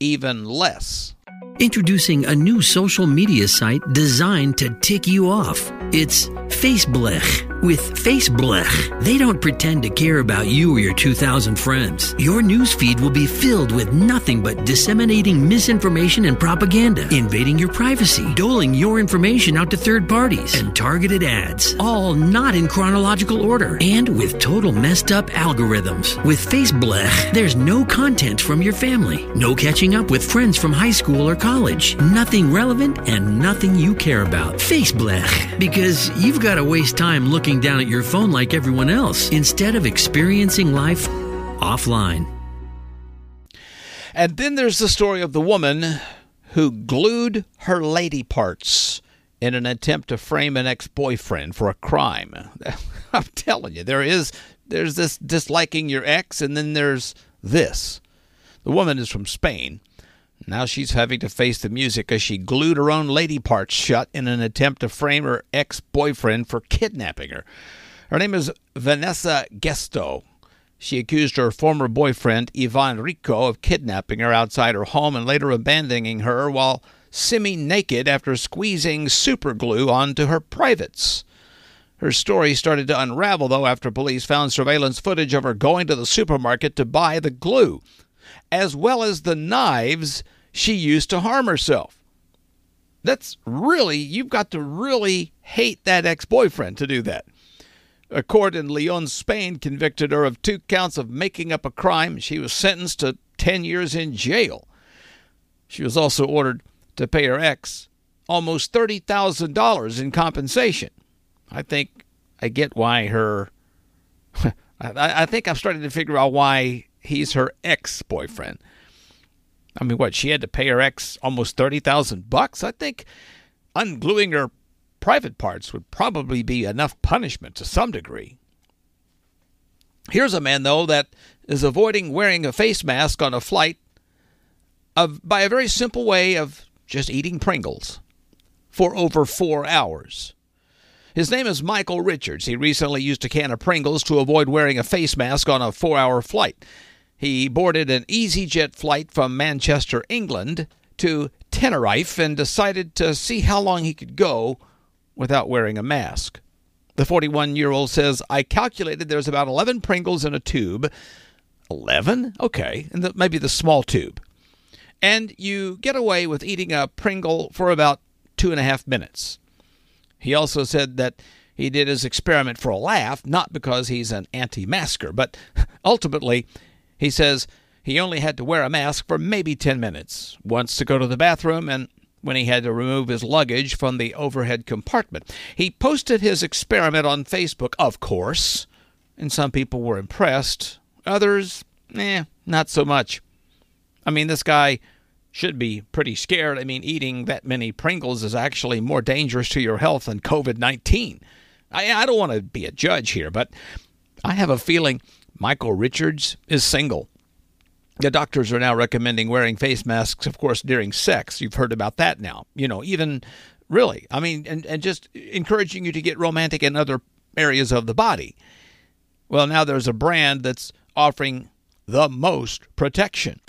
even less. Introducing a new social media site designed to tick you off. It's Faceblech. With Faceblech, they don't pretend to care about you or your 2,000 friends. Your newsfeed will be filled with nothing but disseminating misinformation and propaganda, invading your privacy, doling your information out to third parties, and targeted ads. All not in chronological order and with total messed up algorithms. With Faceblech, there's no content from your family, no catching up with friends from high school or college, nothing relevant, and nothing you care about. Faceblech, because you've got to waste time looking down at your phone like everyone else instead of experiencing life offline. And then there's the story of the woman who glued her lady parts in an attempt to frame an ex-boyfriend for a crime. I'm telling you, there is there's this disliking your ex and then there's this. The woman is from Spain. Now she's having to face the music as she glued her own lady parts shut in an attempt to frame her ex boyfriend for kidnapping her. Her name is Vanessa Gesto. She accused her former boyfriend, Ivan Rico, of kidnapping her outside her home and later abandoning her while semi naked after squeezing super glue onto her privates. Her story started to unravel, though, after police found surveillance footage of her going to the supermarket to buy the glue, as well as the knives she used to harm herself. That's really, you've got to really hate that ex boyfriend to do that. A court in Leon, Spain convicted her of two counts of making up a crime. She was sentenced to 10 years in jail. She was also ordered to pay her ex almost $30,000 in compensation. I think I get why her. I, I think I'm starting to figure out why he's her ex boyfriend. I mean, what she had to pay her ex almost thirty thousand bucks. I think ungluing her private parts would probably be enough punishment to some degree. Here's a man though that is avoiding wearing a face mask on a flight of by a very simple way of just eating Pringles. for over four hours. His name is Michael Richards. He recently used a can of Pringles to avoid wearing a face mask on a four hour flight. He boarded an EasyJet flight from Manchester, England to Tenerife and decided to see how long he could go without wearing a mask. The 41 year old says, I calculated there's about 11 Pringles in a tube. 11? Okay, and the, maybe the small tube. And you get away with eating a Pringle for about two and a half minutes. He also said that he did his experiment for a laugh, not because he's an anti masker, but ultimately, he says he only had to wear a mask for maybe 10 minutes, once to go to the bathroom and when he had to remove his luggage from the overhead compartment. He posted his experiment on Facebook, of course, and some people were impressed. Others, eh, not so much. I mean, this guy should be pretty scared. I mean, eating that many Pringles is actually more dangerous to your health than COVID 19. I, I don't want to be a judge here, but I have a feeling Michael Richards is single. The doctors are now recommending wearing face masks, of course, during sex. You've heard about that now. You know, even really, I mean, and, and just encouraging you to get romantic in other areas of the body. Well, now there's a brand that's offering the most protection.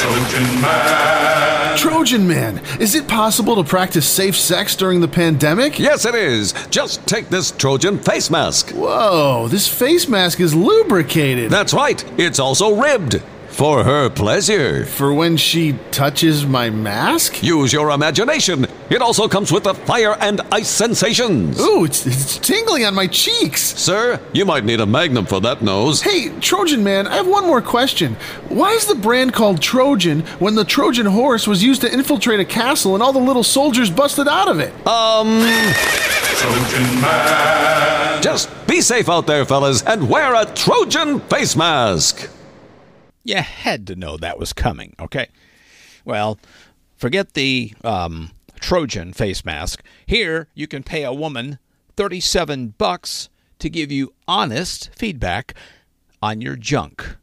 Trojan Man. Trojan Man. Is it possible to practice safe sex during the pandemic? Yes, it is. Just take this Trojan face mask. Whoa, this face mask is lubricated. That's right. It's also ribbed. For her pleasure. For when she touches my mask? Use your imagination. It also comes with the fire and ice sensations. Ooh, it's, it's tingling on my cheeks. Sir, you might need a magnum for that nose. Hey, Trojan Man, I have one more question. Why is the brand called Trojan when the Trojan horse was used to infiltrate a castle and all the little soldiers busted out of it? Um. Trojan Man. Just be safe out there, fellas, and wear a Trojan face mask. You had to know that was coming, okay? Well, forget the um, Trojan face mask. Here, you can pay a woman 37 bucks to give you honest feedback on your junk.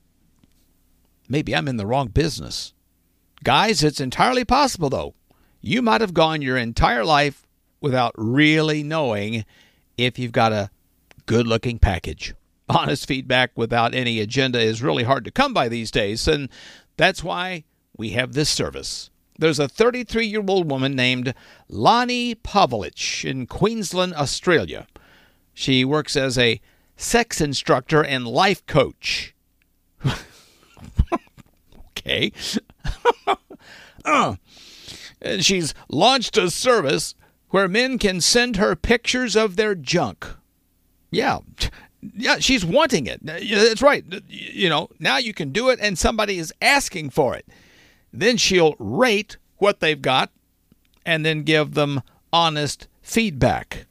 Maybe I'm in the wrong business. Guys, it's entirely possible, though. You might have gone your entire life without really knowing if you've got a good looking package honest feedback without any agenda is really hard to come by these days, and that's why we have this service. There's a 33 year old woman named Lonnie Pavlich in Queensland, Australia. She works as a sex instructor and life coach. okay. uh, and she's launched a service where men can send her pictures of their junk. Yeah, yeah, she's wanting it. Uh, that's right. Uh, you know, now you can do it and somebody is asking for it. Then she'll rate what they've got and then give them honest feedback.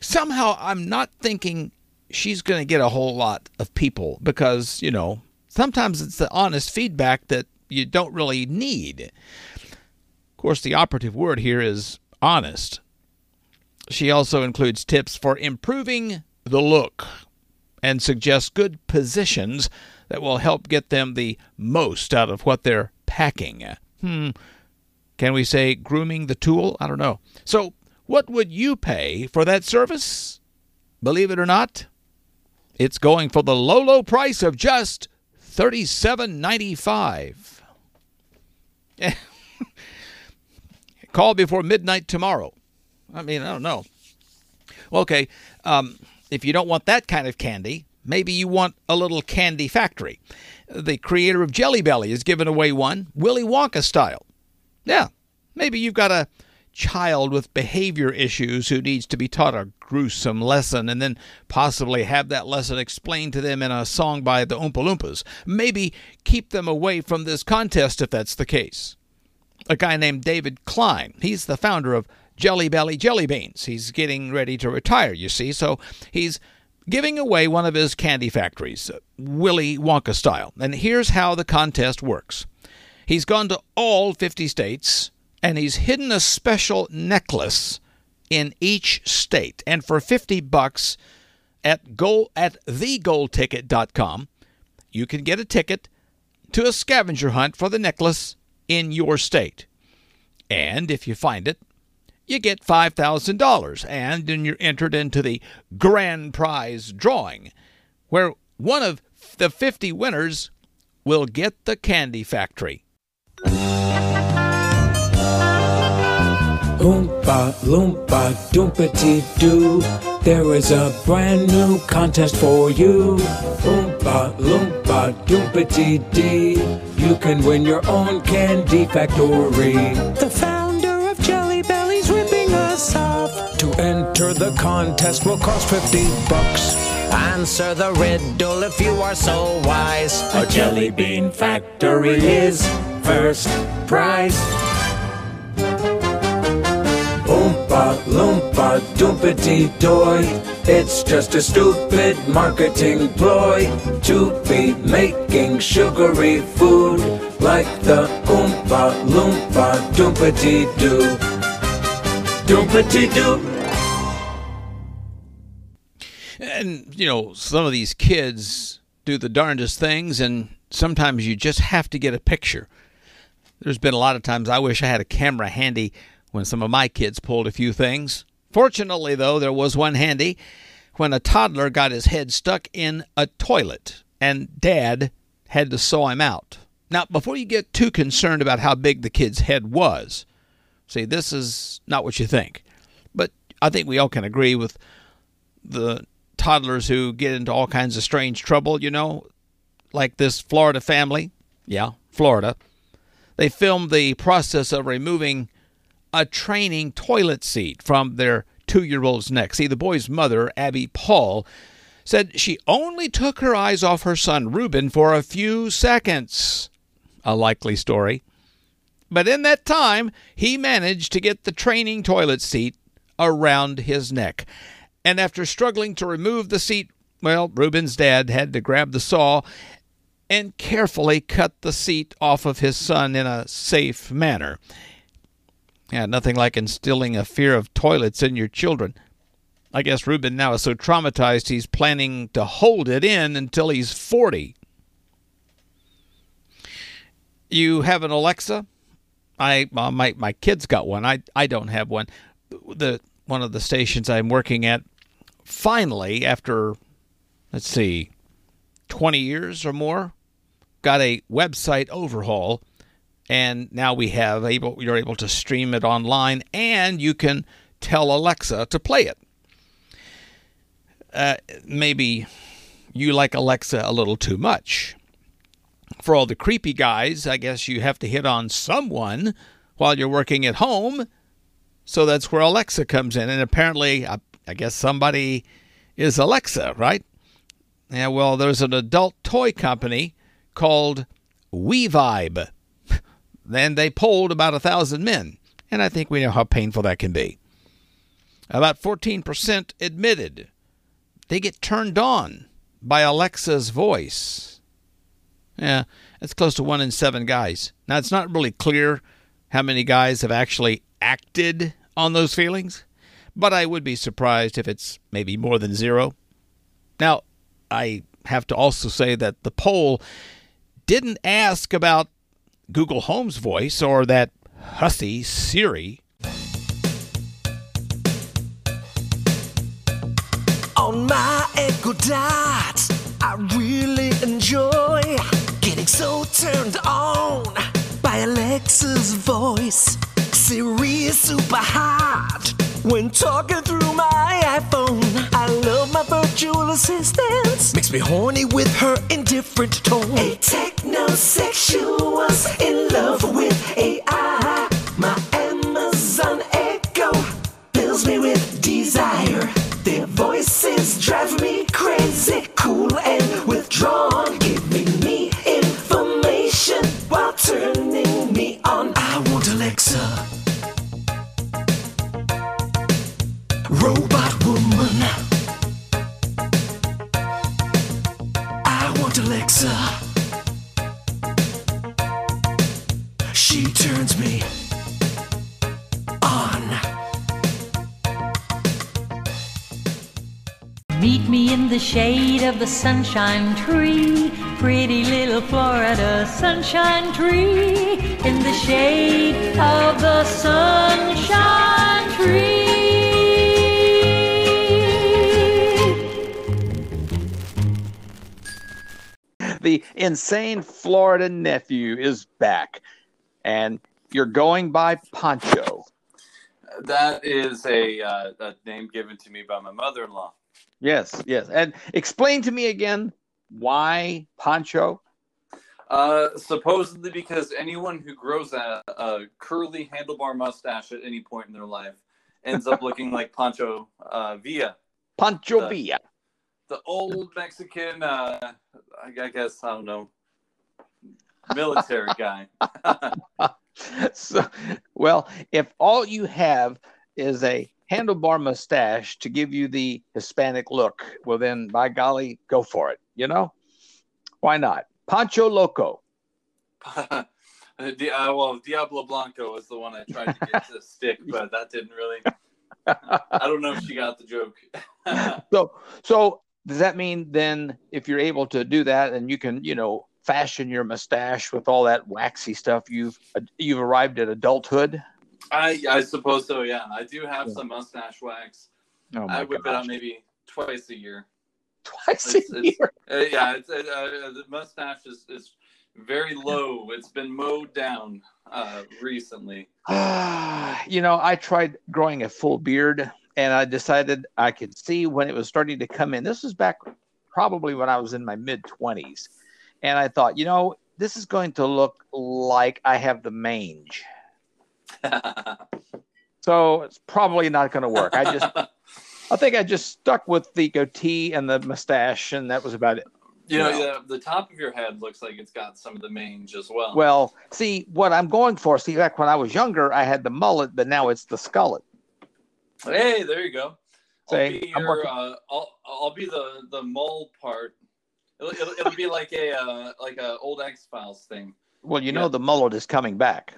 Somehow I'm not thinking she's going to get a whole lot of people because, you know, sometimes it's the honest feedback that you don't really need. Of course, the operative word here is honest. She also includes tips for improving the look and suggest good positions that will help get them the most out of what they're packing. Hmm. Can we say grooming the tool? I don't know. So, what would you pay for that service? Believe it or not, it's going for the low, low price of just thirty-seven ninety-five. Call before midnight tomorrow. I mean, I don't know. Okay, um, if you don't want that kind of candy, maybe you want a little candy factory. The creator of Jelly Belly has given away one, Willy Wonka style. Yeah, maybe you've got a child with behavior issues who needs to be taught a gruesome lesson and then possibly have that lesson explained to them in a song by the Oompa Loompas. Maybe keep them away from this contest if that's the case. A guy named David Klein, he's the founder of Jelly Belly Jelly Beans. He's getting ready to retire, you see, so he's giving away one of his candy factories, Willy Wonka style. And here's how the contest works he's gone to all 50 states and he's hidden a special necklace in each state. And for 50 bucks at gold at thegoldticket.com, you can get a ticket to a scavenger hunt for the necklace in your state. And if you find it, you get $5,000 and then you're entered into the grand prize drawing where one of the 50 winners will get the candy factory. Oompa loompa doompity doo. There is a brand new contest for you. Oompa loompa doompity dee. You can win your own candy factory. The enter the contest will cost 50 bucks. Answer the riddle if you are so wise. A jelly bean factory is first prize. Oompa loompa doompity doy. It's just a stupid marketing ploy to be making sugary food like the Oompa loompa doompity doo. Doompity doo. And, you know, some of these kids do the darndest things, and sometimes you just have to get a picture. There's been a lot of times I wish I had a camera handy when some of my kids pulled a few things. Fortunately, though, there was one handy when a toddler got his head stuck in a toilet, and dad had to saw him out. Now, before you get too concerned about how big the kid's head was, see, this is not what you think. But I think we all can agree with the toddlers who get into all kinds of strange trouble, you know, like this Florida family. Yeah, Florida. They filmed the process of removing a training toilet seat from their two year old's neck. See, the boy's mother, Abby Paul, said she only took her eyes off her son Reuben for a few seconds. A likely story. But in that time, he managed to get the training toilet seat around his neck. And after struggling to remove the seat, well, Reuben's dad had to grab the saw and carefully cut the seat off of his son in a safe manner. Yeah, nothing like instilling a fear of toilets in your children. I guess Reuben now is so traumatized he's planning to hold it in until he's 40. You have an Alexa? I my my kids got one. I I don't have one. The one of the stations I'm working at finally after let's see 20 years or more got a website overhaul and now we have able you're able to stream it online and you can tell Alexa to play it. Uh, maybe you like Alexa a little too much. For all the creepy guys, I guess you have to hit on someone while you're working at home. So that's where Alexa comes in. And apparently, I, guess somebody is Alexa, right? Yeah, well, there's an adult toy company called WeVibe. Then they polled about a thousand men, and I think we know how painful that can be. About 14% admitted they get turned on by Alexa's voice. Yeah, that's close to one in seven guys. Now, it's not really clear how many guys have actually acted on those feelings, but I would be surprised if it's maybe more than zero. Now, I have to also say that the poll didn't ask about Google Home's voice or that hussy Siri. On my Echo Dot, I really enjoy getting so turned on by Alexa's voice. Siri is super hot when talking through my iPhone. I love my virtual assistant, makes me horny with her indifferent tone. A technosexual's in love with AI. My Amazon Echo fills me with desire. Their voices drive me crazy, cool and withdrawn, giving me information while turning me on. I want Alexa. Robot woman. I want Alexa. She turns me on. Meet me in the shade of the sunshine tree, pretty little Florida sunshine tree. In the shade of the sunshine tree. The insane Florida nephew is back, and you're going by Poncho. That is a, uh, a name given to me by my mother-in-law. Yes, yes. And explain to me again why Poncho? Uh, supposedly because anyone who grows a, a curly handlebar mustache at any point in their life ends up looking like Pancho uh, Villa, Pancho The- Villa. the old Mexican. Uh, I, I guess I don't know, military guy. so, well, if all you have is a handlebar mustache to give you the Hispanic look, well, then by golly, go for it. You know, why not? Pancho Loco. Uh, well, Diablo Blanco was the one I tried to get to stick, but that didn't really. I don't know if she got the joke. So, so does that mean then if you're able to do that and you can, you know, fashion your mustache with all that waxy stuff, you've you've arrived at adulthood? I I suppose so. Yeah, I do have some mustache wax. Oh my I whip it out maybe twice a year. Twice It's- a it's- year. uh, yeah, it's, uh, uh, the mustache is, is very low. It's been mowed down uh, recently. you know, I tried growing a full beard and I decided I could see when it was starting to come in. This was back probably when I was in my mid 20s. And I thought, you know, this is going to look like I have the mange. so it's probably not going to work. I just, I think I just stuck with the goatee and the mustache, and that was about it. You know, Yeah. the, the top of your head looks like it's got some of the mange as well. Well, see, what I'm going for, see, back when I was younger, I had the mullet, but now it's the skullet. Hey, there you go. I'll be your, working- uh, I'll I'll be the the mole part. It'll, it'll, it'll be like a uh, like a old X Files thing. Well, you know, the mullet is coming back.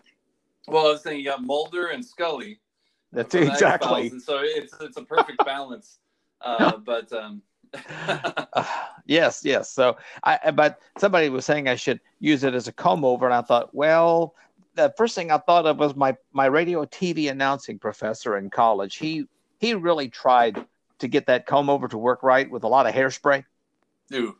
Well, I was saying you got Mulder and Scully. That's exactly. And so it's it's a perfect balance. Uh, but um, Yes, yes. So I, I- but somebody was saying I should use it as a comb over, and I thought, well, the first thing I thought of was my my radio TV announcing professor in college. He he really tried to get that comb over to work right with a lot of hairspray. Ooh.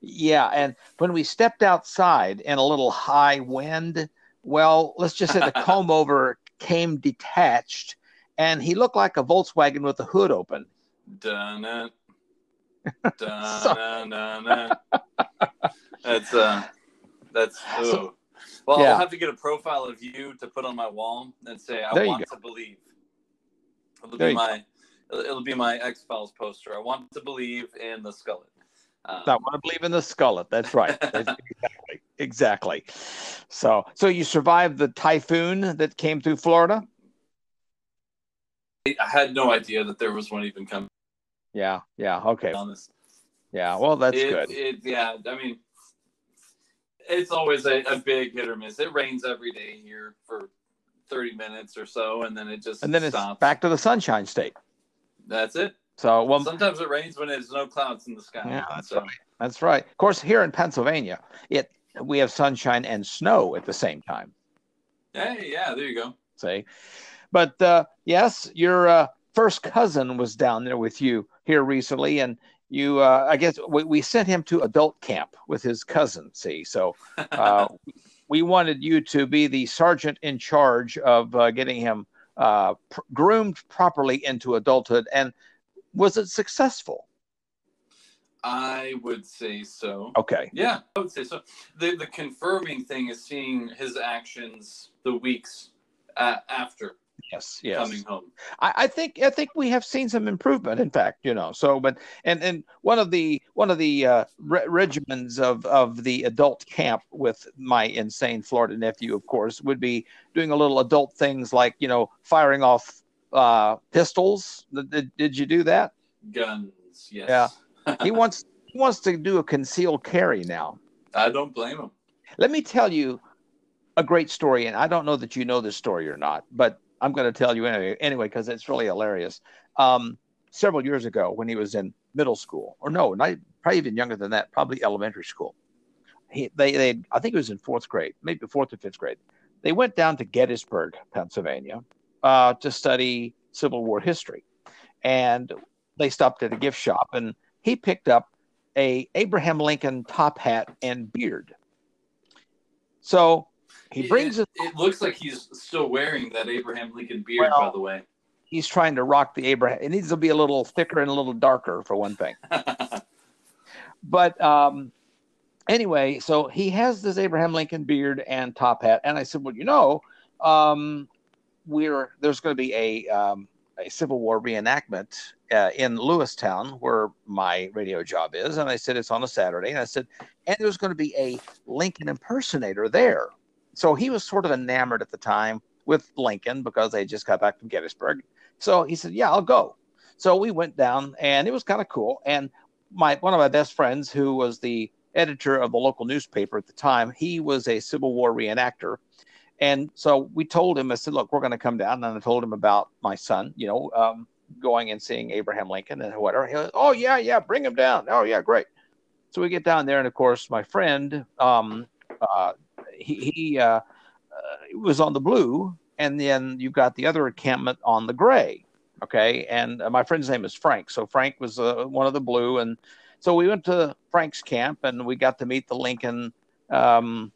Yeah, and when we stepped outside in a little high wind, well, let's just say the comb over came detached, and he looked like a Volkswagen with the hood open. dun it, dun dun That's uh, that's ooh. Well, yeah. I'll have to get a profile of you to put on my wall and say I There want to believe. It'll There be you go. my it'll it'll be my X Files poster. I want to believe in the skullet. Um, I want to believe in the skullet. That's right. That's exactly. Exactly. So, so you survived the typhoon that came through Florida? I had no idea that there was one even coming. Yeah. Yeah. Okay. Honest. Yeah. Well, that's it, good. It, yeah, I mean, it's always a, a big hit or miss. It rains every day here for 30 minutes or so, and then it just and then stops. it's back to the sunshine state. That's it. So, well, Sometimes it rains when there's no clouds in the sky. Yeah, that's so, right. That's right. Of course, here in Pennsylvania, it we have sunshine and snow at the same time. Hey, yeah, there you go. See, but uh, yes, your uh, first cousin was down there with you here recently, and you, uh, I guess, we, we sent him to adult camp with his cousin. See, so uh, we wanted you to be the sergeant in charge of uh, getting him uh, pr- groomed properly into adulthood. And was it successful? I would say so. Okay. Yeah, I would say so. The the confirming thing is seeing his actions the weeks uh, after Yes. Yes. coming home. I, I think I think we have seen some improvement. In fact, you know. So, but and and one of the one of the uh, re- regimens of of the adult camp with my insane Florida nephew, of course, would be doing a little adult things like you know firing off uh, pistols. Did, did, did you do that? Guns, yes. Yeah. he wants he wants to do a concealed carry now. I don't blame him. Let me tell you a great story, and I don't know that you know this story or not, but I'm going to tell you anyway, anyway, because it's really hilarious. Um, several years ago, when he was in middle school, or no, not, probably even younger than that, probably elementary school. He, they, they, I think it was in fourth grade, maybe fourth or fifth grade. They went down to Gettysburg, Pennsylvania, uh, to study Civil War history, and they stopped at a gift shop, and he picked up a Abraham Lincoln top hat and beard. So he brings it. It looks like he's still wearing that Abraham Lincoln beard, Well, by the way. he's trying to rock the Abraham. It needs to be a little thicker and a little darker for one thing. but um, anyway, so he has this Abraham Lincoln beard and top hat, and I said, "Well, you know, um, we're there's going to be a um, a Civil War reenactment uh, in Lewistown, where my radio job is." And I said, "It's on a Saturday," and I said, "And there's going to be a Lincoln impersonator there." So he was sort of enamored at the time with Lincoln because they just got back from Gettysburg. So he said, "Yeah, I'll go." So we went down, and it was kind of cool. And my one of my best friends, who was the editor of the local newspaper at the time, he was a Civil War reenactor. And so we told him, I said, "Look, we're going to come down," and I told him about my son, you know, um, going and seeing Abraham Lincoln and whatever. He was, "Oh yeah, yeah, bring him down." Oh yeah, great. So we get down there, and of course, my friend, um, uh, he, he uh, uh, was on the blue, and then you've got the other encampment on the gray. Okay, and uh, my friend's name is Frank. So Frank was uh, one of the blue, and so we went to Frank's camp, and we got to meet the Lincoln um,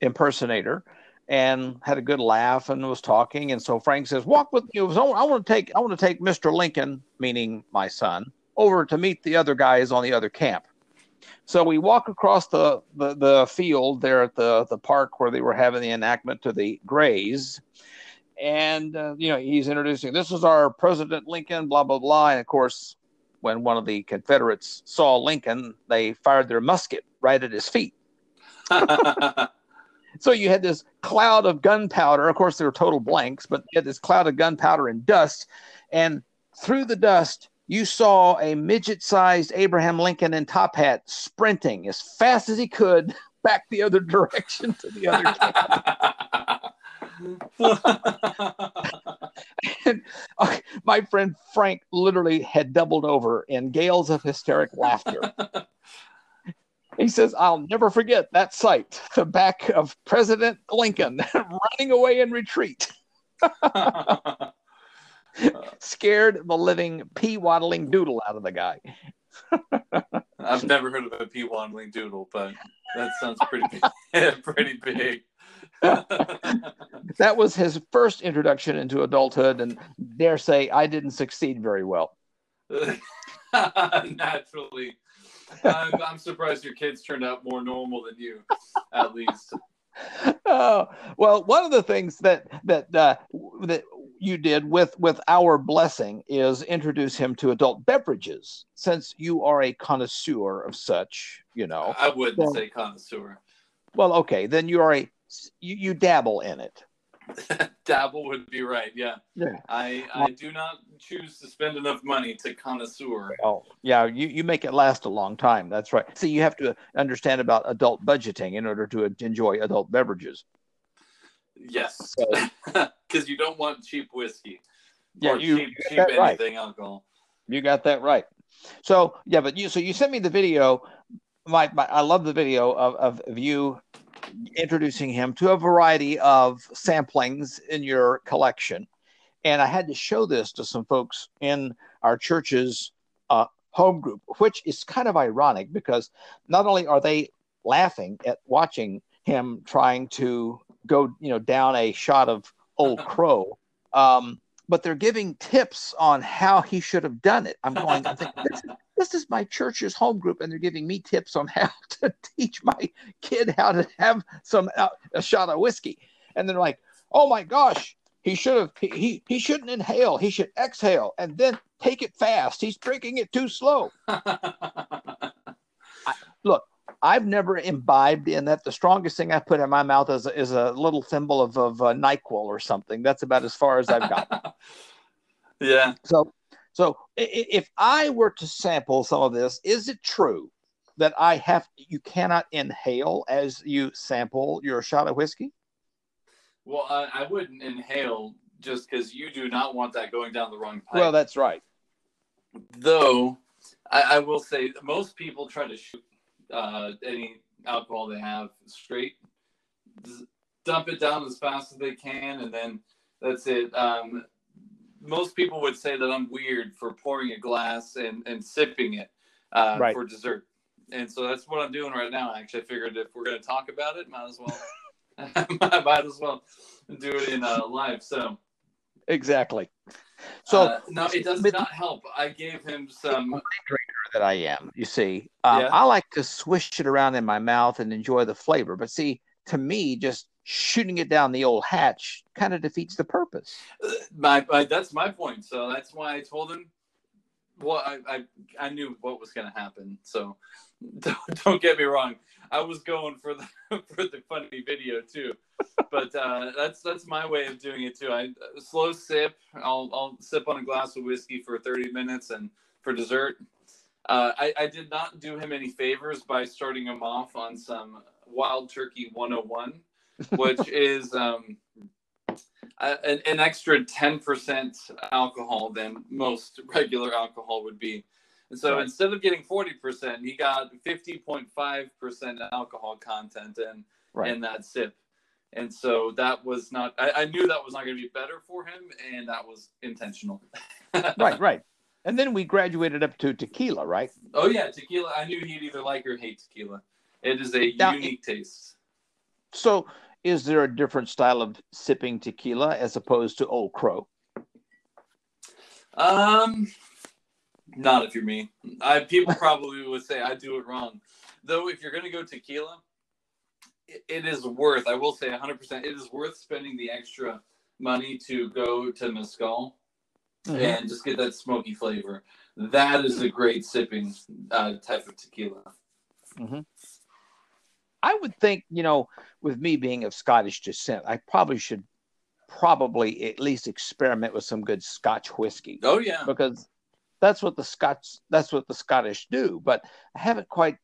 impersonator, and had a good laugh, and was talking. And so Frank says, "Walk with me. I want to take I want to take Mister Lincoln, meaning my son, over to meet the other guys on the other camp." So we walk across the, the, the field there at the, the park where they were having the enactment to the Grays. And, uh, you know, he's introducing, this is our President Lincoln, blah, blah, blah. And of course, when one of the Confederates saw Lincoln, they fired their musket right at his feet. so you had this cloud of gunpowder. Of course, they were total blanks, but you had this cloud of gunpowder and dust. And through the dust, you saw a midget sized Abraham Lincoln in top hat sprinting as fast as he could back the other direction to the other and uh, my friend Frank literally had doubled over in gales of hysteric laughter. He says, I'll never forget that sight the back of President Lincoln running away in retreat. Scared the living pea waddling doodle out of the guy. I've never heard of a pea waddling doodle, but that sounds pretty big. pretty big. that was his first introduction into adulthood, and dare say I didn't succeed very well. Naturally. I'm, I'm surprised your kids turned out more normal than you, at least. Oh, well, one of the things that that uh, that you did with with our blessing is introduce him to adult beverages, since you are a connoisseur of such. You know, I wouldn't Well- say connoisseur. Well, okay, then you are a you, you dabble in it. Dabble would be right. Yeah. Yeah. I I do not choose to spend enough money to connoisseur. Oh, yeah, you, you make it last a long time. That's right. See, you have to understand about adult budgeting in order to enjoy adult beverages. Yes. Because you don't want cheap whiskey. Yeah, or you- cheap, you cheap got that right. anything alcohol. You got that right. So yeah, but you so you sent me the video. My, my I love the video of, of, of you introducing him to a variety of samplings in your collection. And I had to show this to some folks in our church's uh, home group, which is kind of ironic because not only are they laughing at watching him trying to go, you know, down a shot of old crow, um, but they're giving tips on how he should have done it. I'm going, I think this, this is my church's home group, and they're giving me tips on how to teach my kid how to have some uh, a shot of whiskey. And they're like, oh my gosh, he should have he, he he shouldn't inhale, he should exhale and then take it fast. He's drinking it too slow. I- look, I've never imbibed in that. The strongest thing I put in my mouth is a, is a little thimble of, of uh, Nyquil or something. That's about as far as I've got. Yeah. So, so if I were to sample some of this, is it true that I have you cannot inhale as you sample your shot of whiskey? Well, I, I wouldn't inhale just because you do not want that going down the wrong pipe. Well, that's right. Though, I, I will say most people try to shoot uh, any alcohol they have straight, dump it down as fast as they can, and then That's it. Um, most people would say that I'm weird for pouring a glass and, and sipping it uh, Right. for dessert. And so that's what I'm doing right now. I actually, figured if we're going to talk about it, might as well, might as well do it in uh, live. So, Exactly. So uh, no, it does not help. I gave him some. that I am, you see, um, Yeah. I like to swish it around in my mouth and enjoy the flavor. But see, to me, just shooting it down the old hatch kind of defeats the purpose. my, my that's my point. So that's why I told him. Well, I I, I knew what was going to happen. So don't, don't get me wrong. I was going for the for the funny video too, but uh, that's that's my way of doing it too. I slow sip. I'll I'll sip on a glass of whiskey for thirty minutes, and for dessert, uh, I I did not do him any favors by starting him off on some Wild Turkey 101, which is um, a- an, an extra 10% alcohol than most regular alcohol would be. And so instead of getting 40%, he got 50.5% alcohol content in, Right. in that sip. And so that was not, I, I knew that was not going to be better for him, and that was intentional. right, right. And then we graduated up to tequila, right? Oh, yeah, tequila. I knew he'd either like or hate tequila. It is a Now, unique taste. So, is there a different style of sipping tequila as opposed to Old Crow? Um, not if you're me. I people probably would say I do it wrong. Though, if you're gonna go tequila, it, it is worth. I will say 100. percent It is worth spending the extra money to go to mezcal Mhm. and just get that smoky flavor. That is a great sipping uh, type of tequila. hmm I would think, you know, with me being of Scottish descent, I probably should probably at least experiment with some good Scotch whiskey. Oh yeah, because that's what the Scots that's what the Scottish do. But I haven't quite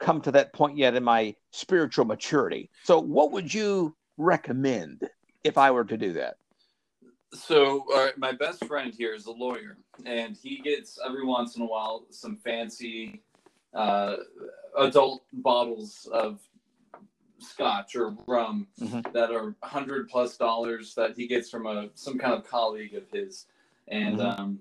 come to that point yet in my spiritual maturity. So, what would you recommend if I were to do that? So, all right, my best friend here is a lawyer, and he gets every once in a while some fancy uh, adult bottles of scotch or rum that are hundred plus dollars that he gets from a some kind of colleague of his, and Mhm. um,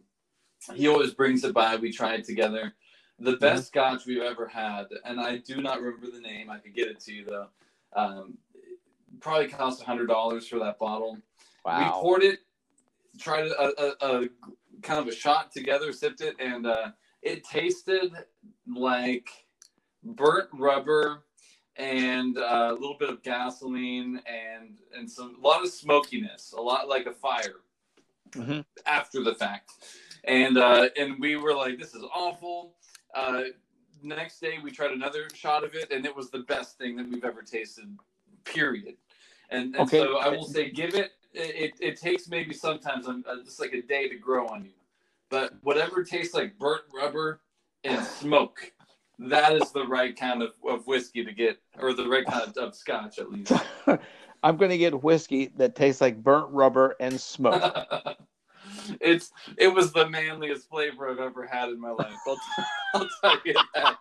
he always brings it by. We try it together. The best scotch we've ever had, and I do not remember the name. I could get it to you though. Um, probably cost a hundred dollars for that bottle. Wow. We poured it, tried a, a, a kind of a shot together, sipped it, and uh, it tasted like burnt rubber and uh, a little bit of gasoline and and some a lot of smokiness, a lot like a fire Mm-hmm. after the fact. And uh, and we were like, this is awful. Uh, next day we tried another shot of it, and it was the best thing that we've ever tasted. Period. And, and Okay. so I will say, give it. It, it, takes maybe sometimes um, uh, just like a day to grow on you, but whatever tastes like burnt rubber and smoke, that is the right kind of, of whiskey to get, or the right kind of, of scotch at least. I'm going to get whiskey that tastes like burnt rubber and smoke. it's it was the manliest flavor I've ever had in my life. I'll, I'll tell you that.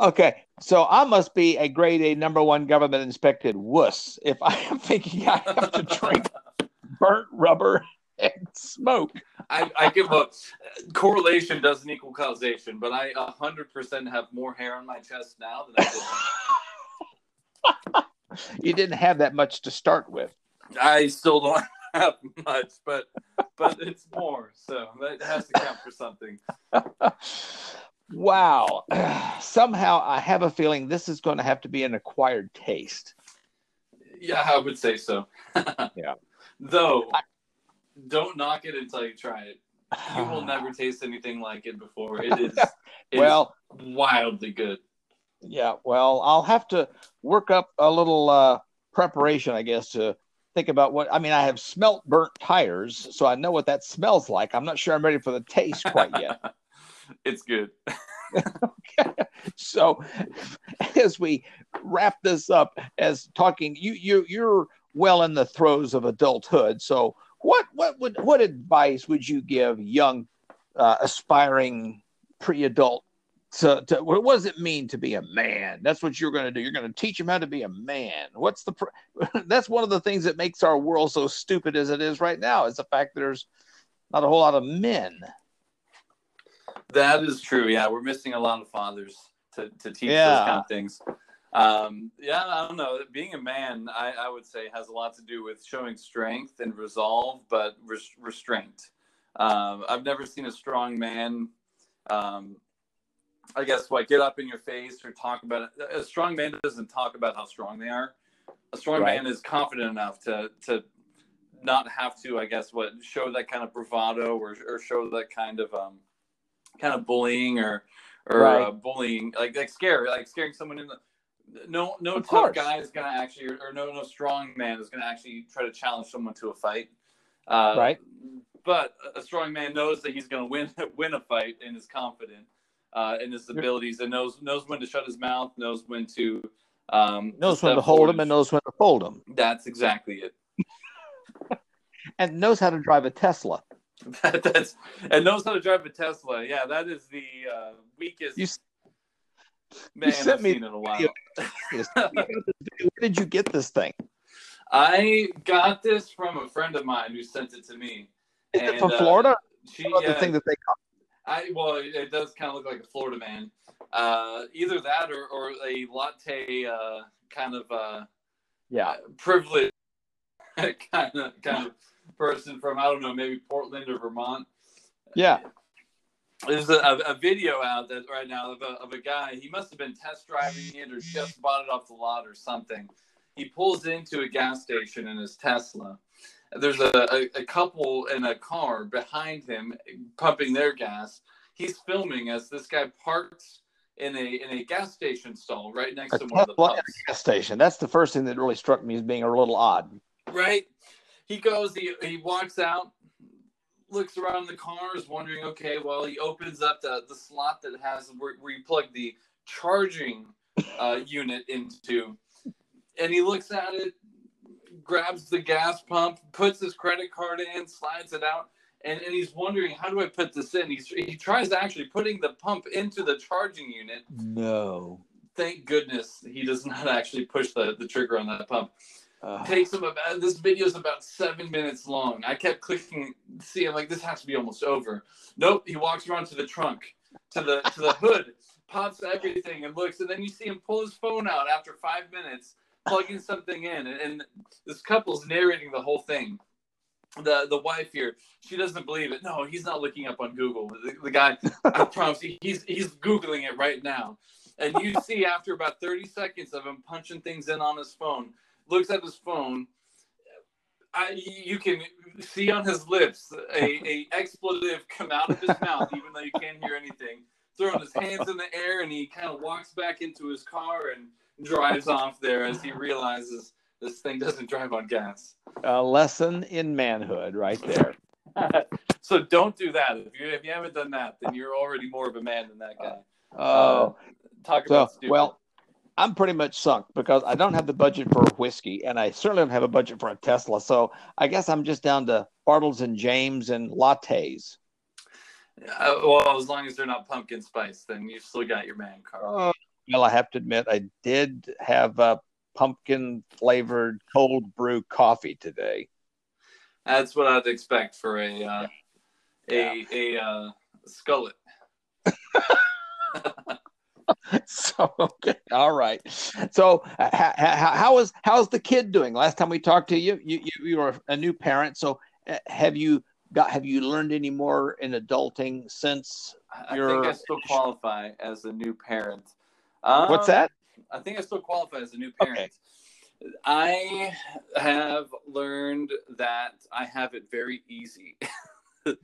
Okay, so I must be a grade A number one government inspected wuss if I am thinking I have to drink burnt rubber and smoke. I, I give up. correlation doesn't equal causation, but I a hundred percent have more hair on my chest now than I did. You didn't have that much to start with. I still don't have much, but but it's more, so that has to count for something. Wow. Somehow I have a feeling this is going to have to be an acquired taste. Yeah, I would say so. yeah. Though, don't knock it until you try it. You will never taste anything like it before. It is it Well- is wildly good. Yeah, well, I'll have to work up a little uh, preparation, I guess, to think about what. I mean, I have smelt burnt tires, so I know what that smells like. I'm not sure I'm ready for the taste quite yet. It's good. so, as we wrap this up, as talking, you you you're well in the throes of adulthood. So, what what would what advice would you give young, uh, aspiring pre-adult to, to what does it mean to be a man? That's what you're going to do. You're going to teach him how to be a man. What's the? Pr- That's one of the things that makes our world so stupid as it is right now. Is the fact that there's not a whole lot of men. That is true. Yeah, we're missing a lot of fathers to, to teach Yeah. those kind of things. Um, yeah, I don't know. Being a man, I, I would say, has a lot to do with showing strength and resolve, but res- restraint. Um, I've never seen a strong man, um, I guess, what get up in your face or talk about it. A strong man doesn't talk about how strong they are. A strong Right. man is confident enough to to not have to, I guess, what show that kind of bravado or, or show that kind of um, kind of bullying or or Right. uh, bullying, like like scare, like scaring someone in the. No, no Of tough course. guy is gonna actually, or, or no, no strong man is gonna actually try to challenge someone to a fight. Uh, Right. But a strong man knows that he's gonna win win a fight and is confident uh, in his abilities and knows knows when to shut his mouth, knows when to um, Knows when to hold him and knows when to fold him, That's exactly it. and knows how to drive a Tesla. That, that's and knows how to drive a Tesla. Yeah, that is the uh, weakest You man sent I've me seen in a while. Where did you get this thing? I got this from a friend of mine who sent it to me. Is it And, from uh, Florida? She, How about the thing that they call I well, it- it does kind of look like a Florida man. Uh, either that or, or a latte uh, kind of uh, yeah privileged kind of kind of person from I don't know maybe Portland or Vermont. Yeah. There's a, a, video out that right now of a, of a guy. He must have been test driving it or just bought it off the lot or something. He pulls into a gas station in his Tesla. There's a, a, a couple in a car behind him pumping their gas. He's filming as this guy parks in a in a gas station stall right next A to one of the gas station. That's the first thing that really struck me as being a little odd. right? He goes, he, he walks out, looks around the cars, wondering, okay, well, he opens up the, the slot that has where, where you plug the charging uh, unit into, and he looks at it, grabs the gas pump, puts his credit card in, slides it out. And, and he's wondering how do I put this in? He's, he tries actually putting the pump into the charging unit, No. thank goodness he does not actually push the, the trigger on that pump. Takes him uh, about this video is about seven minutes long. I kept clicking, see, I'm like, this has to be almost over. Nope, he walks around to the trunk, to the to the hood, pops everything and looks, and then you see him pull his phone out after five minutes, plugging something in, and, and this couple's narrating the whole thing. The the wife here, she doesn't believe it. No, he's not looking up on Google. The, the guy, I promise, you, he's he's googling it right now. And you see after about 30 seconds of him punching things in on his phone, looks at his phone. I, you can see on his lips a, a expletive come out of his mouth, even though you can't hear anything. Throwing his hands in the air, and he kind of walks back into his car and drives off there as he realizes this thing doesn't drive on gas. A lesson in manhood, right there. so don't do that. If you if you haven't done that, then you're already more of a man than that guy. Oh, talk so about stupid. well, I'm pretty much sunk because I don't have the budget for whiskey, and I certainly don't have a budget for a Tesla. So I guess I'm just down to Bartles and James and lattes. Uh, well, as long as they're not pumpkin spice, then you've still got your man card. Oh, well, I have to admit, I did have a pumpkin flavored cold brew coffee today. That's what I'd expect for a uh, a a uh, skullet. so okay, all right. So uh, ha, ha, how is how's the kid doing? Last time we talked to you, you you, you were a new parent. So uh, have you got have you learned any more in adulting since I your? think I still qualify as a new parent. Um, What's that? I think I still qualify as a new parent. Okay. I have learned that I have it very easy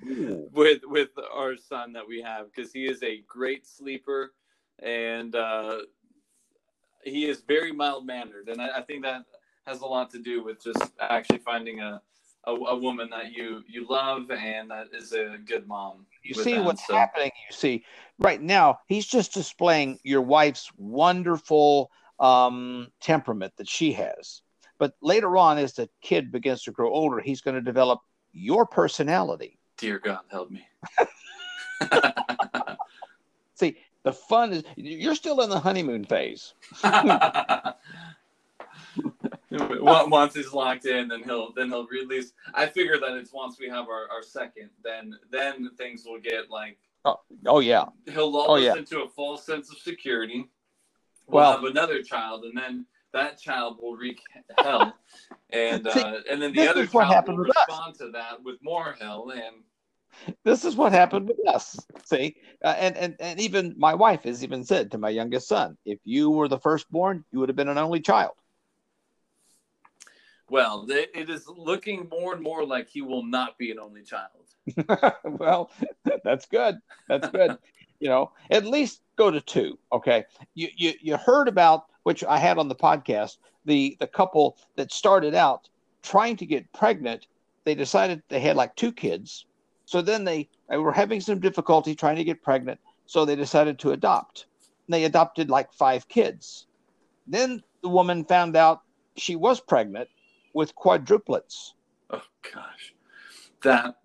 with with our son that we have because he is a great sleeper and uh, he is very mild mannered, and I, I think that has a lot to do with just actually finding a a, a woman that you you love and that is a good mom. You see them. what's So- happening. You see right now, he's just displaying your wife's wonderful um, temperament that she has. But later on, as the kid begins to grow older, he's going to develop your personality. Dear God, help me. See, The fun is you're still in the honeymoon phase. Once he's locked in, then he'll then he'll release. I figure that it's once we have our, our second, then then things will get like Oh, oh yeah. he'll lull Oh, us yeah. into a false sense of security. We'll Well- have another child, and then that child will wreak hell, and See, uh, and then the other child will with us. respond to that with more hell, and This is what happened with us. See, uh, and and and even my wife has even said to my youngest son, if you were the firstborn, you would have been an only child. well, it, it is looking more and more like he will not be an only child. well, that's good. That's good. you know, at least go to two. Okay. You you you heard about which I had on the podcast the the couple that started out trying to get pregnant. They decided they had like two kids, so then they, they were having some difficulty trying to get pregnant. So they decided to adopt. They adopted like five kids. Then the woman found out she was pregnant with quadruplets. Oh gosh, that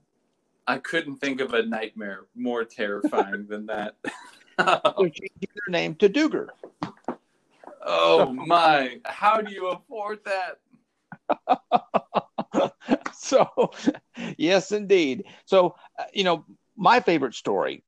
I couldn't think of a nightmare more terrifying than that. So she changed their name to Duggar. Oh my! How do you afford that? so yes indeed so uh, you know my favorite story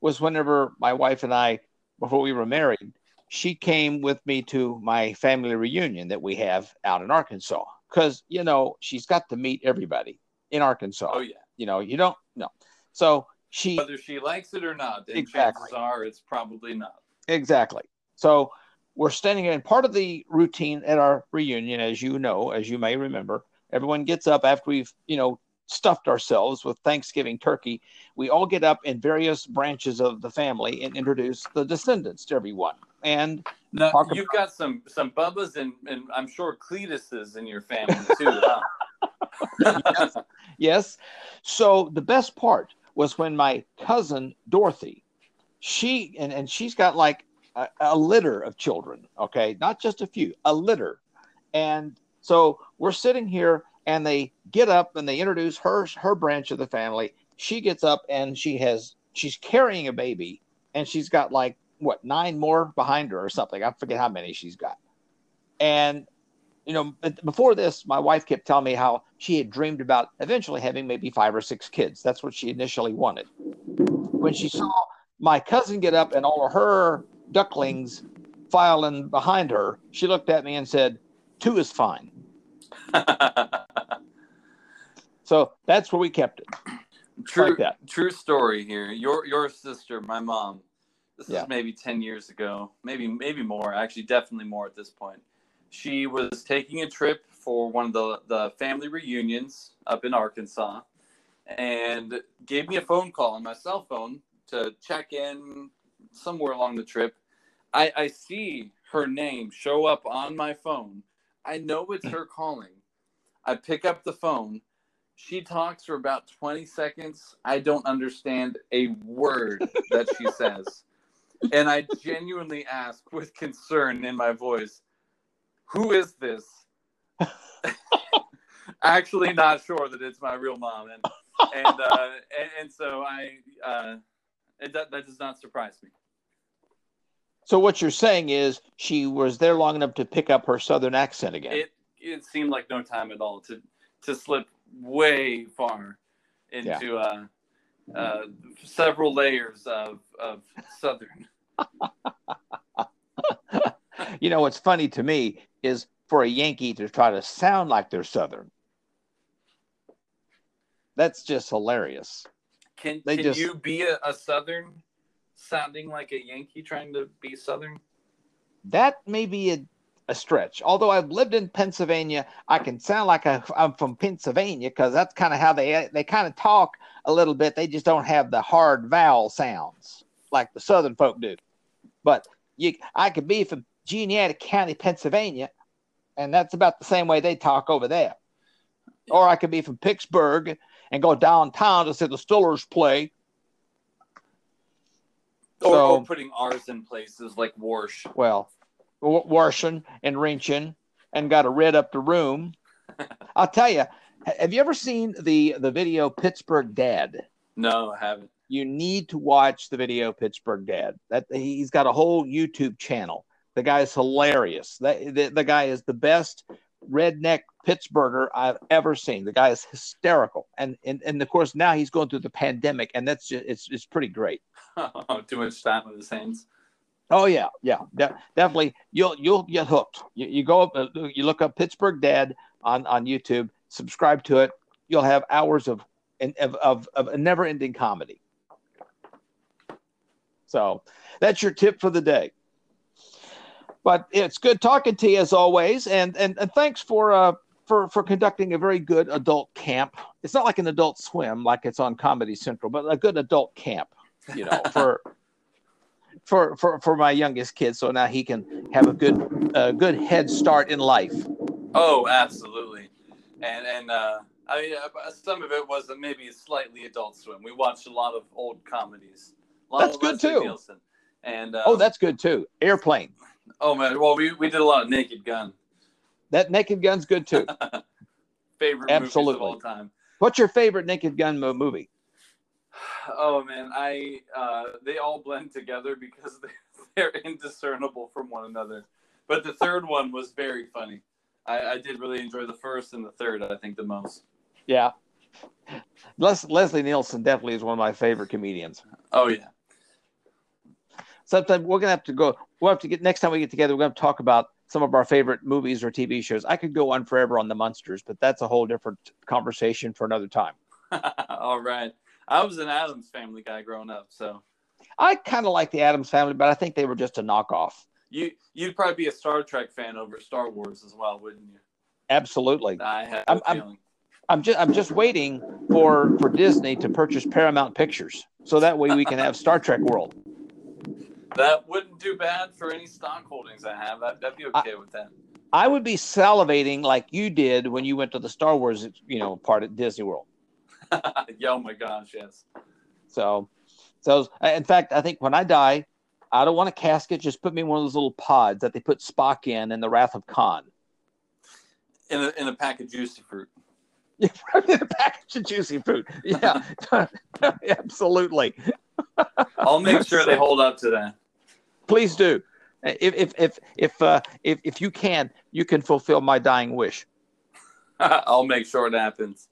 was whenever my wife and i before we were married she came with me to my family reunion that we have out in arkansas because you know she's got to meet everybody in arkansas Oh yeah. you know you don't know so she Whether she likes it or not, Exactly. chances are it's probably not. Exactly. So we're standing in part of the routine at our reunion, as you know, as you may remember. Everyone gets up after we've, you know, stuffed ourselves with Thanksgiving turkey. We all get up in various branches of the family and introduce the descendants to everyone. And No, talk you've got some some Bubbas and, and I'm sure Cletuses in your family too. huh? yes, yes. So the best part was when my cousin Dorothy, she and, and she's got like a, a litter of children, okay, not just a few, a litter. And so we're sitting here and they get up and they introduce her her branch of the family. She gets up and she has she's carrying a baby and she's got like what nine more behind her or something. I forget how many she's got. And you know, before this, my wife kept telling me how she had dreamed about eventually having maybe five or six kids. That's what she initially wanted. When she saw my cousin get up and all of her ducklings filing behind her, she looked at me and said, Two is fine. so that's where we kept it. True, Like true story here. Your your sister, my mom. This Yeah. is maybe ten years ago, maybe maybe more. Actually, definitely more at this point. She was taking a trip for one of the the family reunions up in Arkansas, and gave me a phone call on my cell phone to check in somewhere along the trip. I, I see her name show up on my phone. I know it's her calling. I pick up the phone. She talks for about 20 seconds. I don't understand a word that she says. And I genuinely ask with concern in my voice, Who is this? Actually, not sure that it's my real mom. And, and, uh, and, and so I, uh, it, that, that does not surprise me. So what you're saying is she was there long enough to pick up her southern accent again. It, it seemed like no time at all to, to slip way far into uh, uh, several layers of, of Southern. you know what's funny to me is for a Yankee to try to sound like they're Southern. That's just hilarious. Can, They can just- you be a, a Southern sounding like a Yankee trying to be Southern? That may be a, a stretch. Although I've lived in Pennsylvania, I can sound like I, I'm from Pennsylvania because that's kind of how they they kind of talk a little bit. They just don't have the hard vowel sounds like the Southern folk do. But you, I could be from Juniata County, Pennsylvania, and that's about the same way they talk over there. Or I could be from Pittsburgh and go downtown to see the Steelers play. Or, So- or putting R's in places like Warsh. well, washing and rinsing and got to red up the room. I'll tell you, have you ever seen the the video Pittsburgh Dad? No, I haven't. you need to watch the video Pittsburgh Dad. That he's got a whole YouTube channel. The guy is hilarious. That the, the guy is the best redneck Pittsburgher I've ever seen. The guy is hysterical, and and and of course now he's going through the pandemic, and that's just it's it's pretty great. Oh, too much time with his hands. Oh yeah, yeah, de- definitely. You'll you'll get hooked. You, you go up, uh, you look up Pittsburgh Dad on on YouTube. Subscribe to it. You'll have hours of of of, of a never ending comedy. So that's your tip for the day. But it's good talking to you as always, and and, and thanks for uh for for conducting a very good adult camp. It's not like an adult swim like it's on Comedy Central, but a good adult camp. You know for. For, for, for my youngest kid, so now he can have a good uh, good head start in life. Oh, absolutely. And and uh, I mean, uh, some of it was maybe slightly Adult Swim. We watched a lot of old comedies. A lot That's of good, Leslie too. Nielsen. And um, oh, that's good too. Airplane. oh man, well we, we did a lot of Naked Gun. That Naked Gun's good too. Favorite Absolutely. movies of all time. What's your favorite Naked Gun movie? Oh man, I uh, they all blend together because they, they're indiscernible from one another. But the third one was very funny. I, I did really enjoy the first and the third. I think the most. Yeah. Les- Leslie Nielsen definitely is one of my favorite comedians. Oh yeah. Sometimes we're gonna have to go. We'll have to get next time we get together. We're gonna talk about some of our favorite movies or TV shows. I could go on forever on the Munsters, but that's a whole different conversation for another time. all right. I was an Addams Family guy growing up, so I kind of like the Addams Family, but I think they were just a knockoff. you you'd probably be a Star Trek fan over Star Wars as well, wouldn't you? Absolutely. I have I'm, a I'm, feeling. I'm just I'm just waiting for for Disney to purchase Paramount Pictures, so that way we can have Star Trek World. That wouldn't do bad for any stock holdings I have. I'd, I'd be okay with that. I would be salivating like you did when you went to the Star Wars, you know, part at Disney World. yeah, oh my gosh, yes. So, so in fact, I think when I die, I don't want a casket. Just put me in one of those little pods that they put Spock in in the Wrath of Khan. In a in a pack of juicy fruit. in a package of juicy fruit. Yeah, absolutely. I'll make sure they hold up to that. Please do. If if if if uh, if if you can, you can fulfill my dying wish. I'll make sure it happens.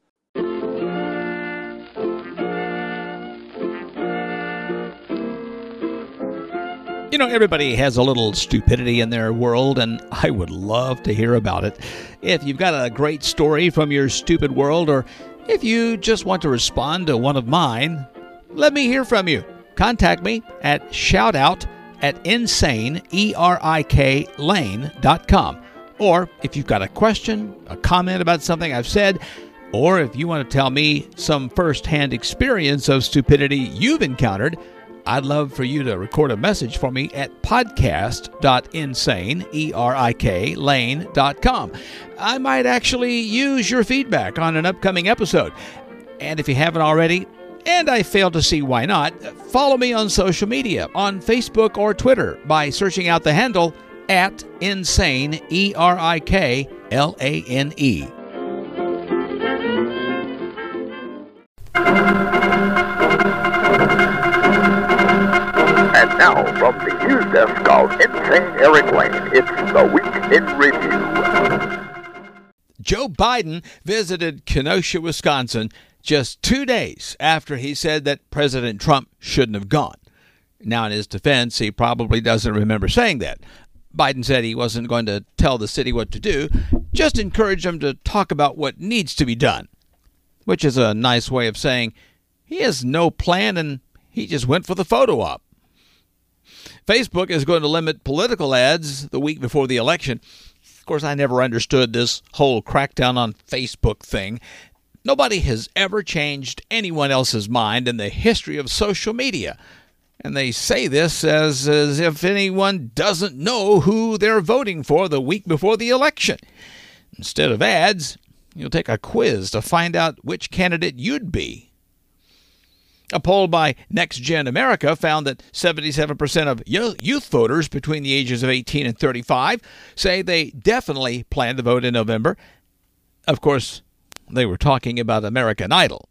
Know, everybody has a little stupidity in their world, and I would love to hear about it. If you've got a great story from your stupid world, or if you just want to respond to one of mine, let me hear from you. Contact me at shoutout at insane, E-R-I-K, lane.com. Or if you've got a question, a comment about something I've said, or if you want to tell me some first-hand experience of stupidity you've encountered, I'd love for you to record a message for me at podcast.insane, E-R-I-K, lane.com. I might actually use your feedback on an upcoming episode. And if you haven't already, and I fail to see why not, follow me on social media, on Facebook or Twitter, by searching out the handle at insane, from the news desk of Insane Erik Lane, it's the Week in Review. Joe Biden visited Kenosha, Wisconsin, just two days after he said that President Trump shouldn't have gone. Now, in his defense, he probably doesn't remember saying that. Biden said he wasn't going to tell the city what to do, just encourage them to talk about what needs to be done, which is a nice way of saying he has no plan and he just went for the photo op. Facebook is going to limit political ads the week before the election. Of course, I never understood this whole crackdown on Facebook thing. Nobody has ever changed anyone else's mind in the history of social media. And they say this as, as if anyone doesn't know who they're voting for the week before the election. Instead of ads, you'll take a quiz to find out which candidate you'd be. A poll by Next Gen America found that 77% of youth voters between the ages of 18 and 35 say they definitely plan to vote in November. Of course, they were talking about American Idol.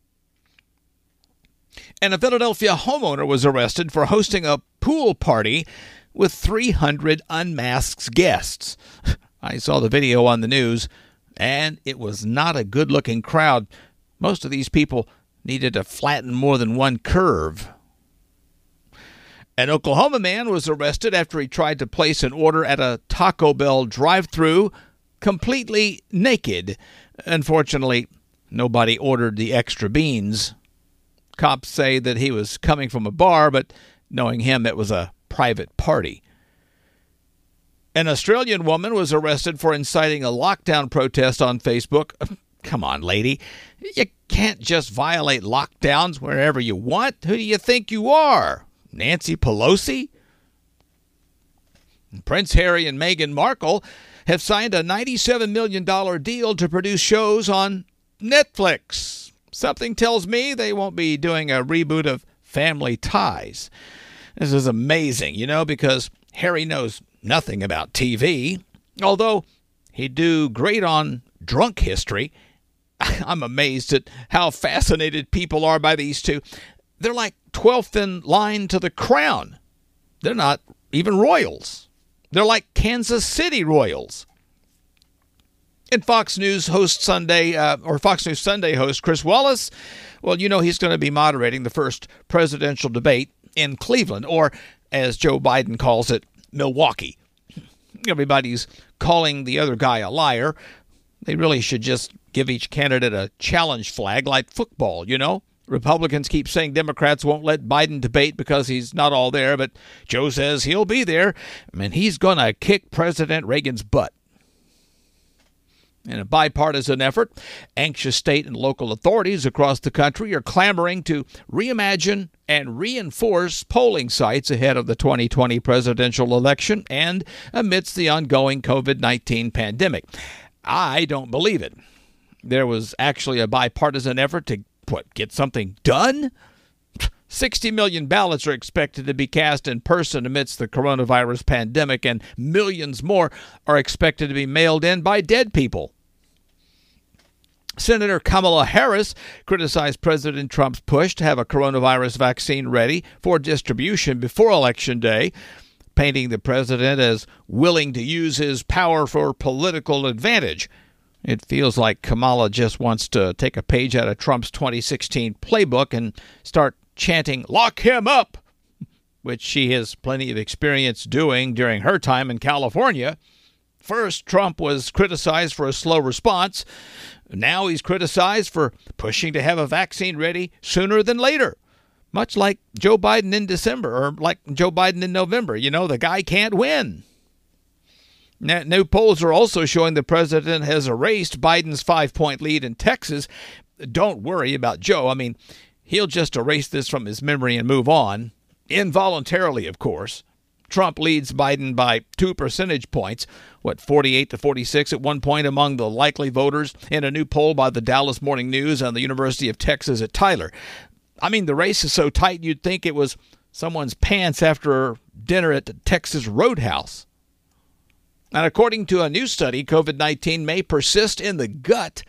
And a Philadelphia homeowner was arrested for hosting a pool party with 300 unmasked guests. I saw the video on the news, and it was not a good looking crowd. Most of these people needed to flatten more than one curve. An Oklahoma man was arrested after he tried to place an order at a Taco Bell drive through completely naked. Unfortunately, nobody ordered the extra beans. Cops say that he was coming from a bar, but knowing him, it was a private party. An Australian woman was arrested for inciting a lockdown protest on Facebook. Come on, lady. You can't just violate lockdowns wherever you want. Who do you think you are? Nancy Pelosi? Prince Harry and Meghan Markle have signed a $97 million deal to produce shows on Netflix. Something tells me they won't be doing a reboot of Family Ties. This is amazing, you know, because Harry knows nothing about TV, although he'd do great on drunk history. I'm amazed at how fascinated people are by these two. They're like 12th in line to the crown. They're not even royals. They're like Kansas City Royals. And Fox News host Sunday, uh, or Fox News Sunday host Chris Wallace, well, you know he's going to be moderating the first presidential debate in Cleveland, or as Joe Biden calls it, Milwaukee. Everybody's calling the other guy a liar. They really should just give each candidate a challenge flag like football, you know? Republicans keep saying Democrats won't let Biden debate because he's not all there, but Joe says he'll be there, and he's going to kick President Reagan's butt. In a bipartisan effort, anxious state and local authorities across the country are clamoring to reimagine and reinforce polling sites ahead of the 2020 presidential election and amidst the ongoing COVID 19 pandemic. I don't believe it. There was actually a bipartisan effort to what, get something done? 60 million ballots are expected to be cast in person amidst the coronavirus pandemic, and millions more are expected to be mailed in by dead people. Senator Kamala Harris criticized President Trump's push to have a coronavirus vaccine ready for distribution before Election Day, painting the president as willing to use his power for political advantage. It feels like Kamala just wants to take a page out of Trump's 2016 playbook and start chanting, Lock him up! Which she has plenty of experience doing during her time in California. First, Trump was criticized for a slow response. Now he's criticized for pushing to have a vaccine ready sooner than later. Much like Joe Biden in December or like Joe Biden in November. You know, the guy can't win. New polls are also showing the president has erased Biden's five point lead in Texas. Don't worry about Joe. I mean, he'll just erase this from his memory and move on. Involuntarily, of course. Trump leads Biden by two percentage points, what, 48 to 46 at one point among the likely voters in a new poll by the Dallas Morning News and the University of Texas at Tyler. I mean, the race is so tight you'd think it was someone's pants after dinner at the Texas Roadhouse. And according to a new study, COVID 19 may persist in the gut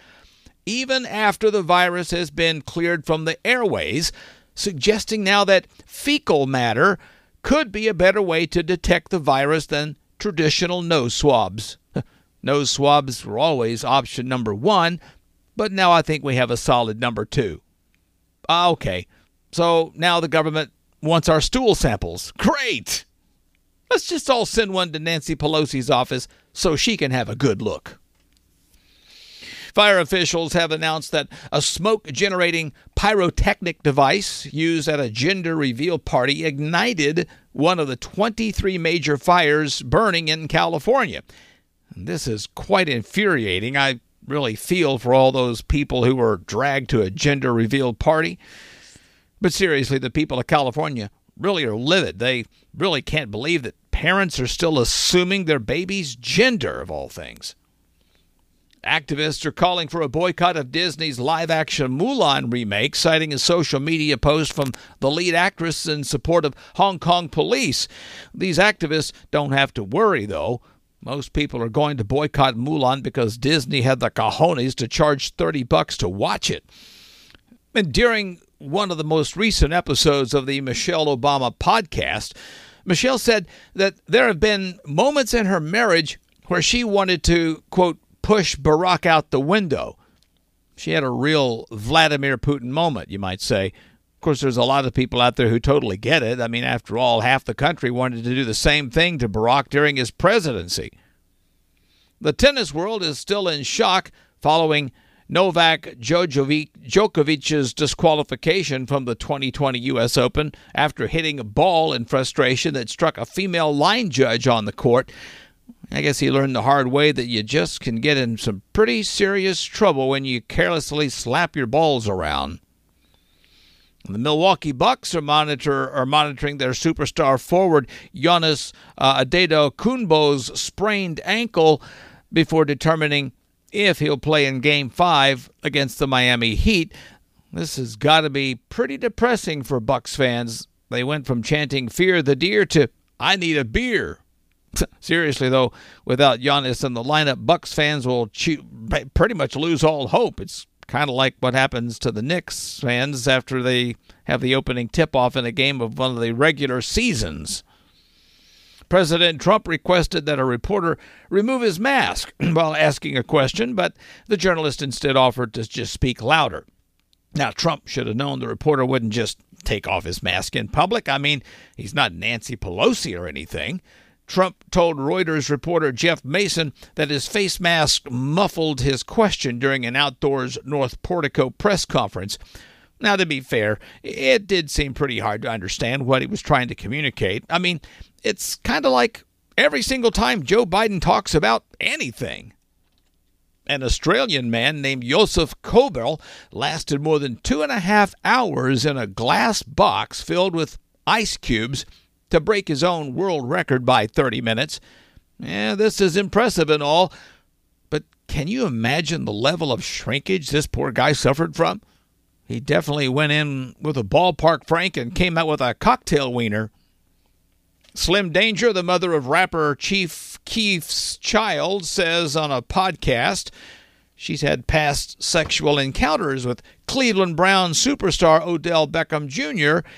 even after the virus has been cleared from the airways, suggesting now that fecal matter could be a better way to detect the virus than traditional nose swabs. nose swabs were always option number one, but now I think we have a solid number two. Ah, okay, so now the government wants our stool samples. Great! Let's just all send one to Nancy Pelosi's office so she can have a good look. Fire officials have announced that a smoke generating pyrotechnic device used at a gender reveal party ignited one of the 23 major fires burning in California. This is quite infuriating. I really feel for all those people who were dragged to a gender reveal party. But seriously, the people of California really are livid. They really can't believe that parents are still assuming their baby's gender, of all things. Activists are calling for a boycott of Disney's live action Mulan remake, citing a social media post from the lead actress in support of Hong Kong police. These activists don't have to worry, though. Most people are going to boycott Mulan because Disney had the cojones to charge 30 bucks to watch it. And during one of the most recent episodes of the Michelle Obama podcast, Michelle said that there have been moments in her marriage where she wanted to, quote, push Barack out the window. She had a real Vladimir Putin moment, you might say. Of course, there's a lot of people out there who totally get it. I mean, after all, half the country wanted to do the same thing to Barack during his presidency. The tennis world is still in shock following Novak Djokovic's disqualification from the 2020 U.S. Open after hitting a ball in frustration that struck a female line judge on the court. I guess he learned the hard way that you just can get in some pretty serious trouble when you carelessly slap your balls around. The Milwaukee Bucks are monitor are monitoring their superstar forward Giannis uh, Antetokounmpo's sprained ankle before determining if he'll play in Game Five against the Miami Heat. This has got to be pretty depressing for Bucks fans. They went from chanting "Fear the Deer" to "I need a beer." Seriously though, without Giannis in the lineup, Bucks fans will chew, pretty much lose all hope. It's kind of like what happens to the Knicks fans after they have the opening tip-off in a game of one of the regular seasons. President Trump requested that a reporter remove his mask while asking a question, but the journalist instead offered to just speak louder. Now, Trump should have known the reporter wouldn't just take off his mask in public. I mean, he's not Nancy Pelosi or anything. Trump told Reuters reporter Jeff Mason that his face mask muffled his question during an outdoors North Portico press conference. Now, to be fair, it did seem pretty hard to understand what he was trying to communicate. I mean, it's kind of like every single time Joe Biden talks about anything. An Australian man named Joseph Kobel lasted more than two and a half hours in a glass box filled with ice cubes to break his own world record by 30 minutes. Yeah, this is impressive and all, but can you imagine the level of shrinkage this poor guy suffered from? He definitely went in with a ballpark frank and came out with a cocktail wiener. Slim Danger, the mother of rapper Chief Keef's child, says on a podcast she's had past sexual encounters with Cleveland Brown superstar Odell Beckham Jr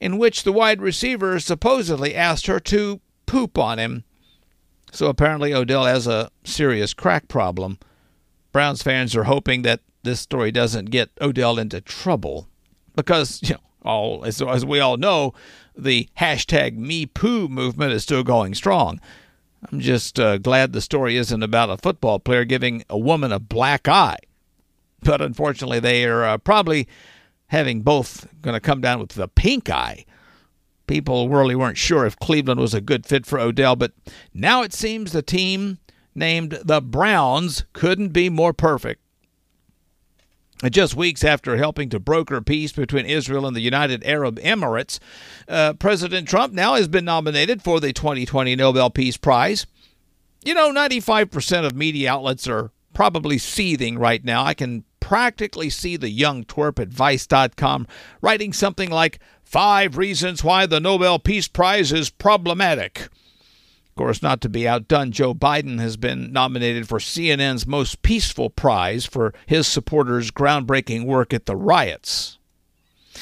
in which the wide receiver supposedly asked her to poop on him. So apparently Odell has a serious crack problem. Browns fans are hoping that this story doesn't get Odell into trouble because, you know, all as, as we all know, the hashtag MePoo movement is still going strong. I'm just uh, glad the story isn't about a football player giving a woman a black eye. But unfortunately, they are uh, probably having both going to come down with the pink eye. People really weren't sure if Cleveland was a good fit for Odell, but now it seems the team named the Browns couldn't be more perfect. Just weeks after helping to broker peace between Israel and the United Arab Emirates, uh, President Trump now has been nominated for the 2020 Nobel Peace Prize. You know, 95% of media outlets are probably seething right now. I can practically see the young twerp at Vice.com writing something like Five Reasons Why the Nobel Peace Prize is Problematic. Of course, not to be outdone, Joe Biden has been nominated for CNN's Most Peaceful Prize for his supporters' groundbreaking work at the riots.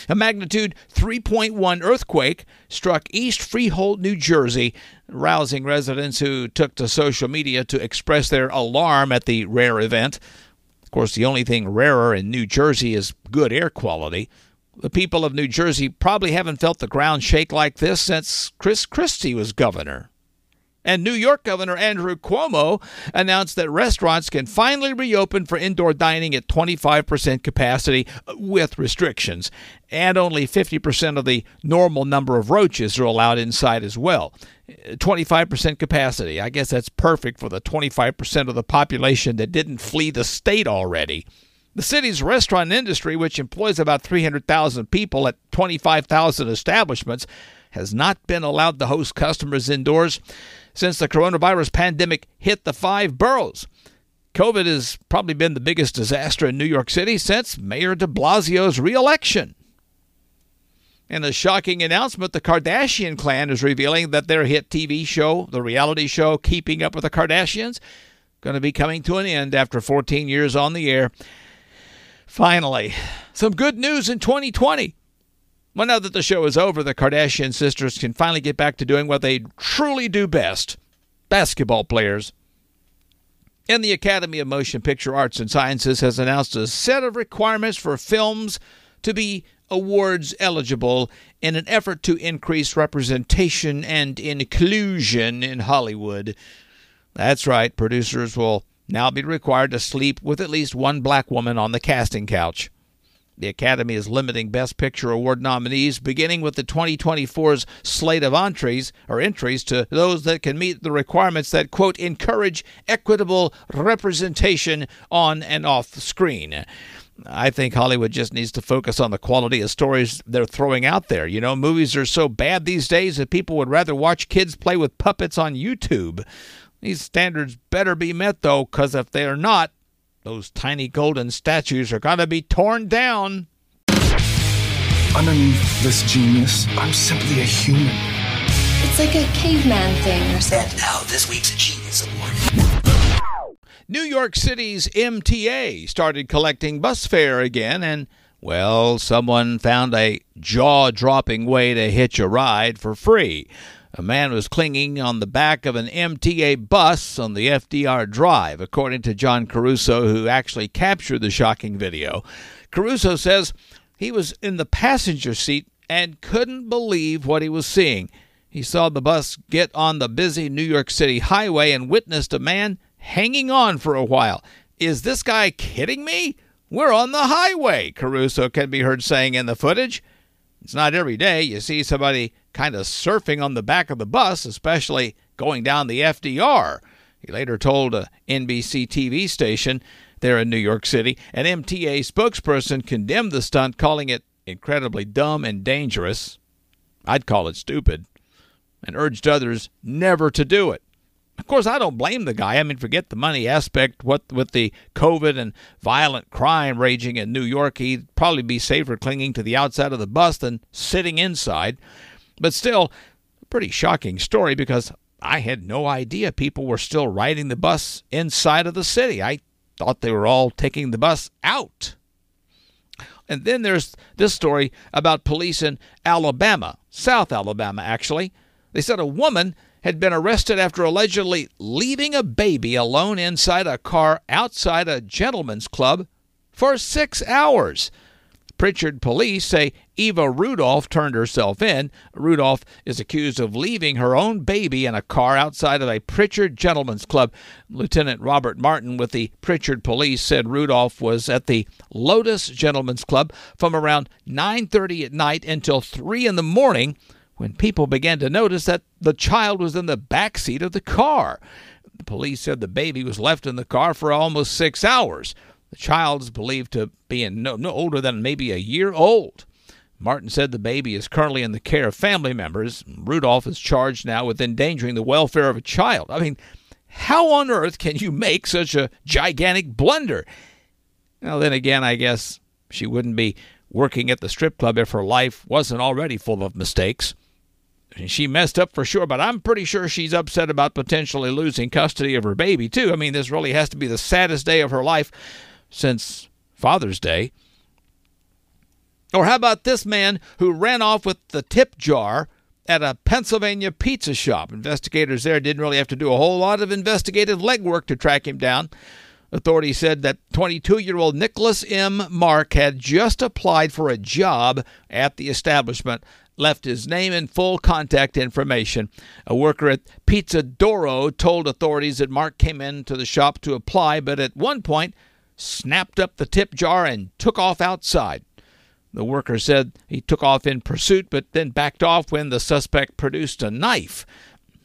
A magnitude 3.1 earthquake struck East Freehold, New Jersey, rousing residents who took to social media to express their alarm at the rare event. Of course, the only thing rarer in New Jersey is good air quality. The people of New Jersey probably haven't felt the ground shake like this since Chris Christie was governor. And New York Governor Andrew Cuomo announced that restaurants can finally reopen for indoor dining at 25% capacity with restrictions, and only 50% of the normal number of roaches are allowed inside as well. 25% capacity. I guess that's perfect for the 25% of the population that didn't flee the state already. The city's restaurant industry, which employs about 300,000 people at 25,000 establishments, has not been allowed to host customers indoors since the coronavirus pandemic hit the five boroughs. COVID has probably been the biggest disaster in New York City since Mayor de Blasio's reelection. In a shocking announcement, the Kardashian clan is revealing that their hit TV show, the reality show Keeping Up with the Kardashians, going to be coming to an end after 14 years on the air. Finally, some good news in 2020. Well, now that the show is over, the Kardashian sisters can finally get back to doing what they truly do best basketball players. And the Academy of Motion Picture Arts and Sciences has announced a set of requirements for films to be awards eligible in an effort to increase representation and inclusion in Hollywood. That's right, producers will now be required to sleep with at least one black woman on the casting couch. The Academy is limiting Best Picture Award nominees, beginning with the 2024's slate of entries or entries to those that can meet the requirements that quote encourage equitable representation on and off the screen. I think Hollywood just needs to focus on the quality of stories they're throwing out there. You know, movies are so bad these days that people would rather watch kids play with puppets on YouTube. These standards better be met, though, because if they are not, those tiny golden statues are going to be torn down. Underneath this genius, I'm simply a human. It's like a caveman thing or something. And now, this week's Genius Award. New York City's MTA started collecting bus fare again, and, well, someone found a jaw dropping way to hitch a ride for free. A man was clinging on the back of an MTA bus on the FDR Drive, according to John Caruso, who actually captured the shocking video. Caruso says he was in the passenger seat and couldn't believe what he was seeing. He saw the bus get on the busy New York City highway and witnessed a man hanging on for a while. Is this guy kidding me? We're on the highway, Caruso can be heard saying in the footage. It's not every day you see somebody kind of surfing on the back of the bus, especially going down the FDR. He later told a NBC TV station there in New York City. An MTA spokesperson condemned the stunt, calling it incredibly dumb and dangerous. I'd call it stupid, and urged others never to do it. Of course, I don't blame the guy. I mean, forget the money aspect. What with the COVID and violent crime raging in New York, he'd probably be safer clinging to the outside of the bus than sitting inside. But still, pretty shocking story because I had no idea people were still riding the bus inside of the city. I thought they were all taking the bus out. And then there's this story about police in Alabama, South Alabama, actually. They said a woman had been arrested after allegedly leaving a baby alone inside a car outside a gentleman's club for six hours. Prichard police say Eva Rudolph turned herself in. Rudolph is accused of leaving her own baby in a car outside of a Prichard Gentlemen's Club. Lieutenant Robert Martin with the Prichard police said Rudolph was at the Lotus Gentlemen's Club from around 9:30 at night until 3 in the morning when people began to notice that the child was in the back seat of the car. The police said the baby was left in the car for almost 6 hours. The child is believed to be no, no older than maybe a year old. Martin said the baby is currently in the care of family members. Rudolph is charged now with endangering the welfare of a child. I mean, how on earth can you make such a gigantic blunder? Well, then again, I guess she wouldn't be working at the strip club if her life wasn't already full of mistakes. She messed up for sure, but I'm pretty sure she's upset about potentially losing custody of her baby, too. I mean, this really has to be the saddest day of her life since Father's Day. Or how about this man who ran off with the tip jar at a Pennsylvania pizza shop? Investigators there didn't really have to do a whole lot of investigative legwork to track him down. Authorities said that 22 year old Nicholas M. Mark had just applied for a job at the establishment, left his name and full contact information. A worker at Pizza Doro told authorities that Mark came into the shop to apply, but at one point snapped up the tip jar and took off outside. The worker said he took off in pursuit, but then backed off when the suspect produced a knife.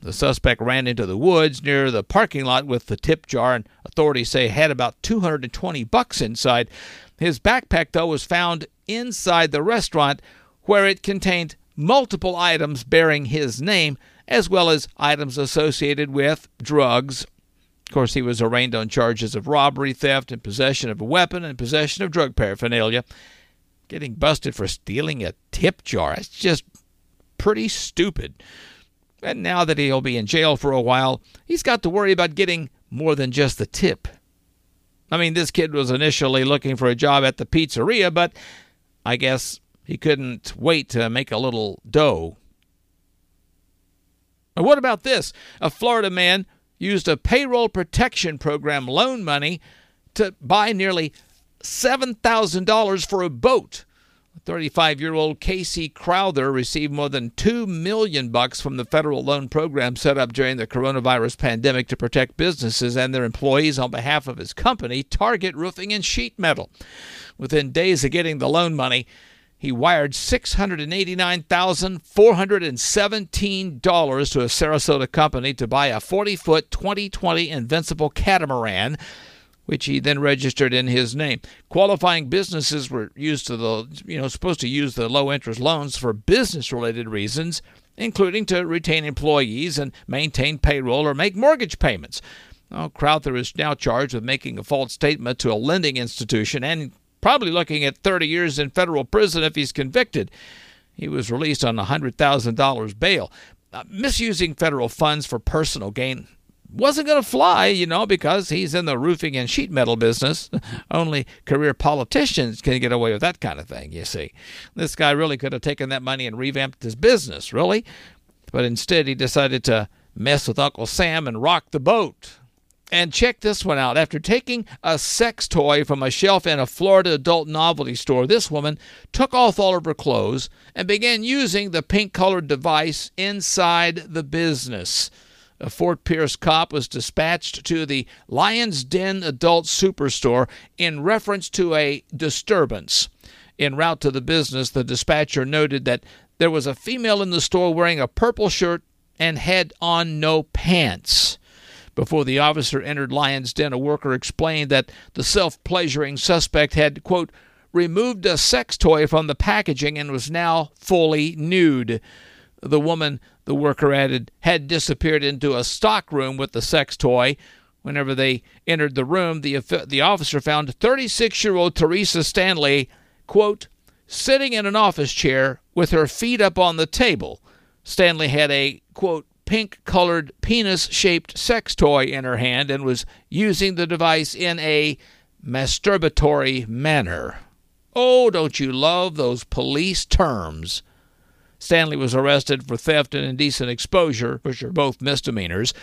The suspect ran into the woods near the parking lot with the tip jar, and authorities say had about 220 bucks inside. His backpack, though, was found inside the restaurant, where it contained multiple items bearing his name, as well as items associated with drugs. Of course, he was arraigned on charges of robbery, theft, and possession of a weapon and possession of drug paraphernalia. Getting busted for stealing a tip jar, that's just pretty stupid. And now that he'll be in jail for a while, he's got to worry about getting more than just the tip. I mean, this kid was initially looking for a job at the pizzeria, but I guess he couldn't wait to make a little dough. What about this? A Florida man used a payroll protection program loan money to buy nearly $7,000 for a boat. 35-year-old Casey Crowther received more than 2 million bucks from the federal loan program set up during the coronavirus pandemic to protect businesses and their employees on behalf of his company, Target Roofing and Sheet Metal. Within days of getting the loan money, he wired $689,417 to a Sarasota company to buy a 40-foot 2020 Invincible catamaran which he then registered in his name. Qualifying businesses were used to the you know supposed to use the low interest loans for business related reasons, including to retain employees and maintain payroll or make mortgage payments. Well, Crowther is now charged with making a false statement to a lending institution and probably looking at 30 years in federal prison if he's convicted. He was released on $100,000 bail. Uh, misusing federal funds for personal gain wasn't going to fly, you know, because he's in the roofing and sheet metal business. Only career politicians can get away with that kind of thing, you see. This guy really could have taken that money and revamped his business, really. But instead, he decided to mess with Uncle Sam and rock the boat. And check this one out. After taking a sex toy from a shelf in a Florida adult novelty store, this woman took off all of her clothes and began using the pink colored device inside the business. A Fort Pierce cop was dispatched to the Lion's Den Adult Superstore in reference to a disturbance. En route to the business, the dispatcher noted that there was a female in the store wearing a purple shirt and had on no pants. Before the officer entered Lion's Den, a worker explained that the self pleasuring suspect had, quote, removed a sex toy from the packaging and was now fully nude. The woman, the worker added, had disappeared into a stockroom with the sex toy. Whenever they entered the room, the, the officer found 36 year old Teresa Stanley, quote, sitting in an office chair with her feet up on the table. Stanley had a, quote, pink colored penis shaped sex toy in her hand and was using the device in a masturbatory manner. Oh, don't you love those police terms? Stanley was arrested for theft and indecent exposure, which are both misdemeanors.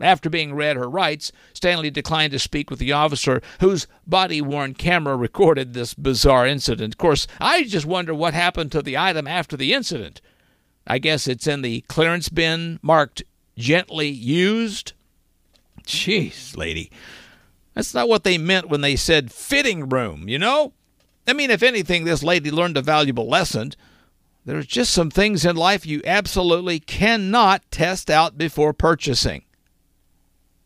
After being read her rights, Stanley declined to speak with the officer whose body worn camera recorded this bizarre incident. Of course, I just wonder what happened to the item after the incident. I guess it's in the clearance bin marked gently used. Jeez, lady. That's not what they meant when they said fitting room, you know? I mean, if anything, this lady learned a valuable lesson. There's just some things in life you absolutely cannot test out before purchasing.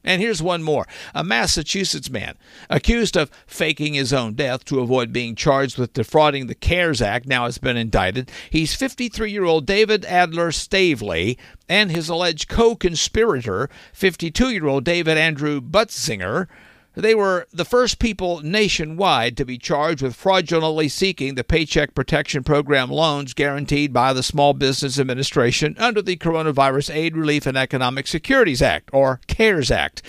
And here's one more. A Massachusetts man accused of faking his own death to avoid being charged with defrauding the CARES Act now has been indicted. He's 53 year old David Adler Staveley and his alleged co conspirator, 52 year old David Andrew Butzinger. They were the first people nationwide to be charged with fraudulently seeking the Paycheck Protection Program loans guaranteed by the Small Business Administration under the Coronavirus Aid, Relief, and Economic Securities Act, or CARES Act.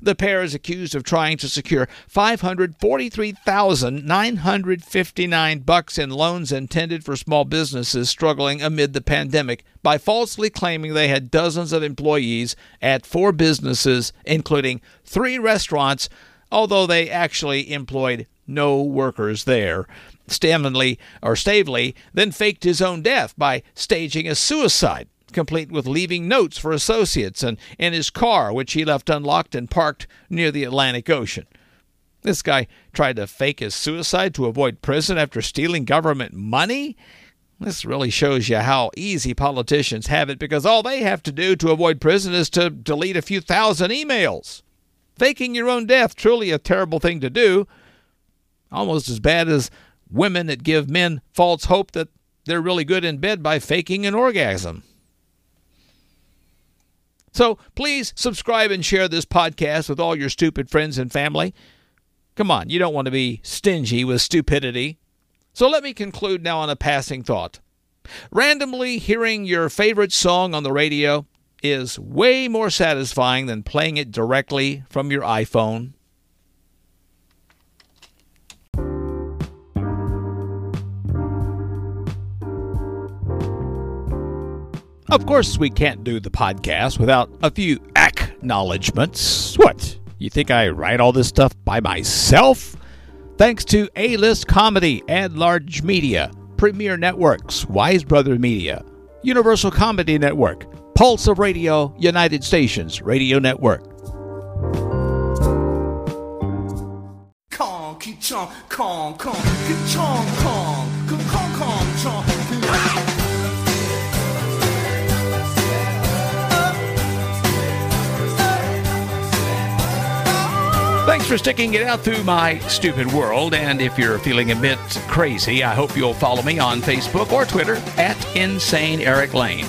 The pair is accused of trying to secure 543,959 bucks in loans intended for small businesses struggling amid the pandemic by falsely claiming they had dozens of employees at four businesses including 3 restaurants although they actually employed no workers there. Stanley or Staveley then faked his own death by staging a suicide complete with leaving notes for associates and in his car, which he left unlocked and parked near the Atlantic Ocean. This guy tried to fake his suicide to avoid prison after stealing government money? This really shows you how easy politicians have it because all they have to do to avoid prison is to delete a few thousand emails. Faking your own death, truly a terrible thing to do. Almost as bad as women that give men false hope that they're really good in bed by faking an orgasm. So please subscribe and share this podcast with all your stupid friends and family. Come on, you don't want to be stingy with stupidity. So let me conclude now on a passing thought. Randomly hearing your favorite song on the radio is way more satisfying than playing it directly from your iPhone. Of course, we can't do the podcast without a few acknowledgments. What? You think I write all this stuff by myself? Thanks to A List Comedy, Ad Large Media, Premiere Networks, Wise Brother Media, Universal Comedy Network, Pulse of Radio, United Stations Radio Network. Kong, ki chong, kong, kong, ki chong, kong, kong, kong, kong, chong. Thanks for sticking it out through my stupid world. And if you're feeling a bit crazy, I hope you'll follow me on Facebook or Twitter at Insane Eric Lane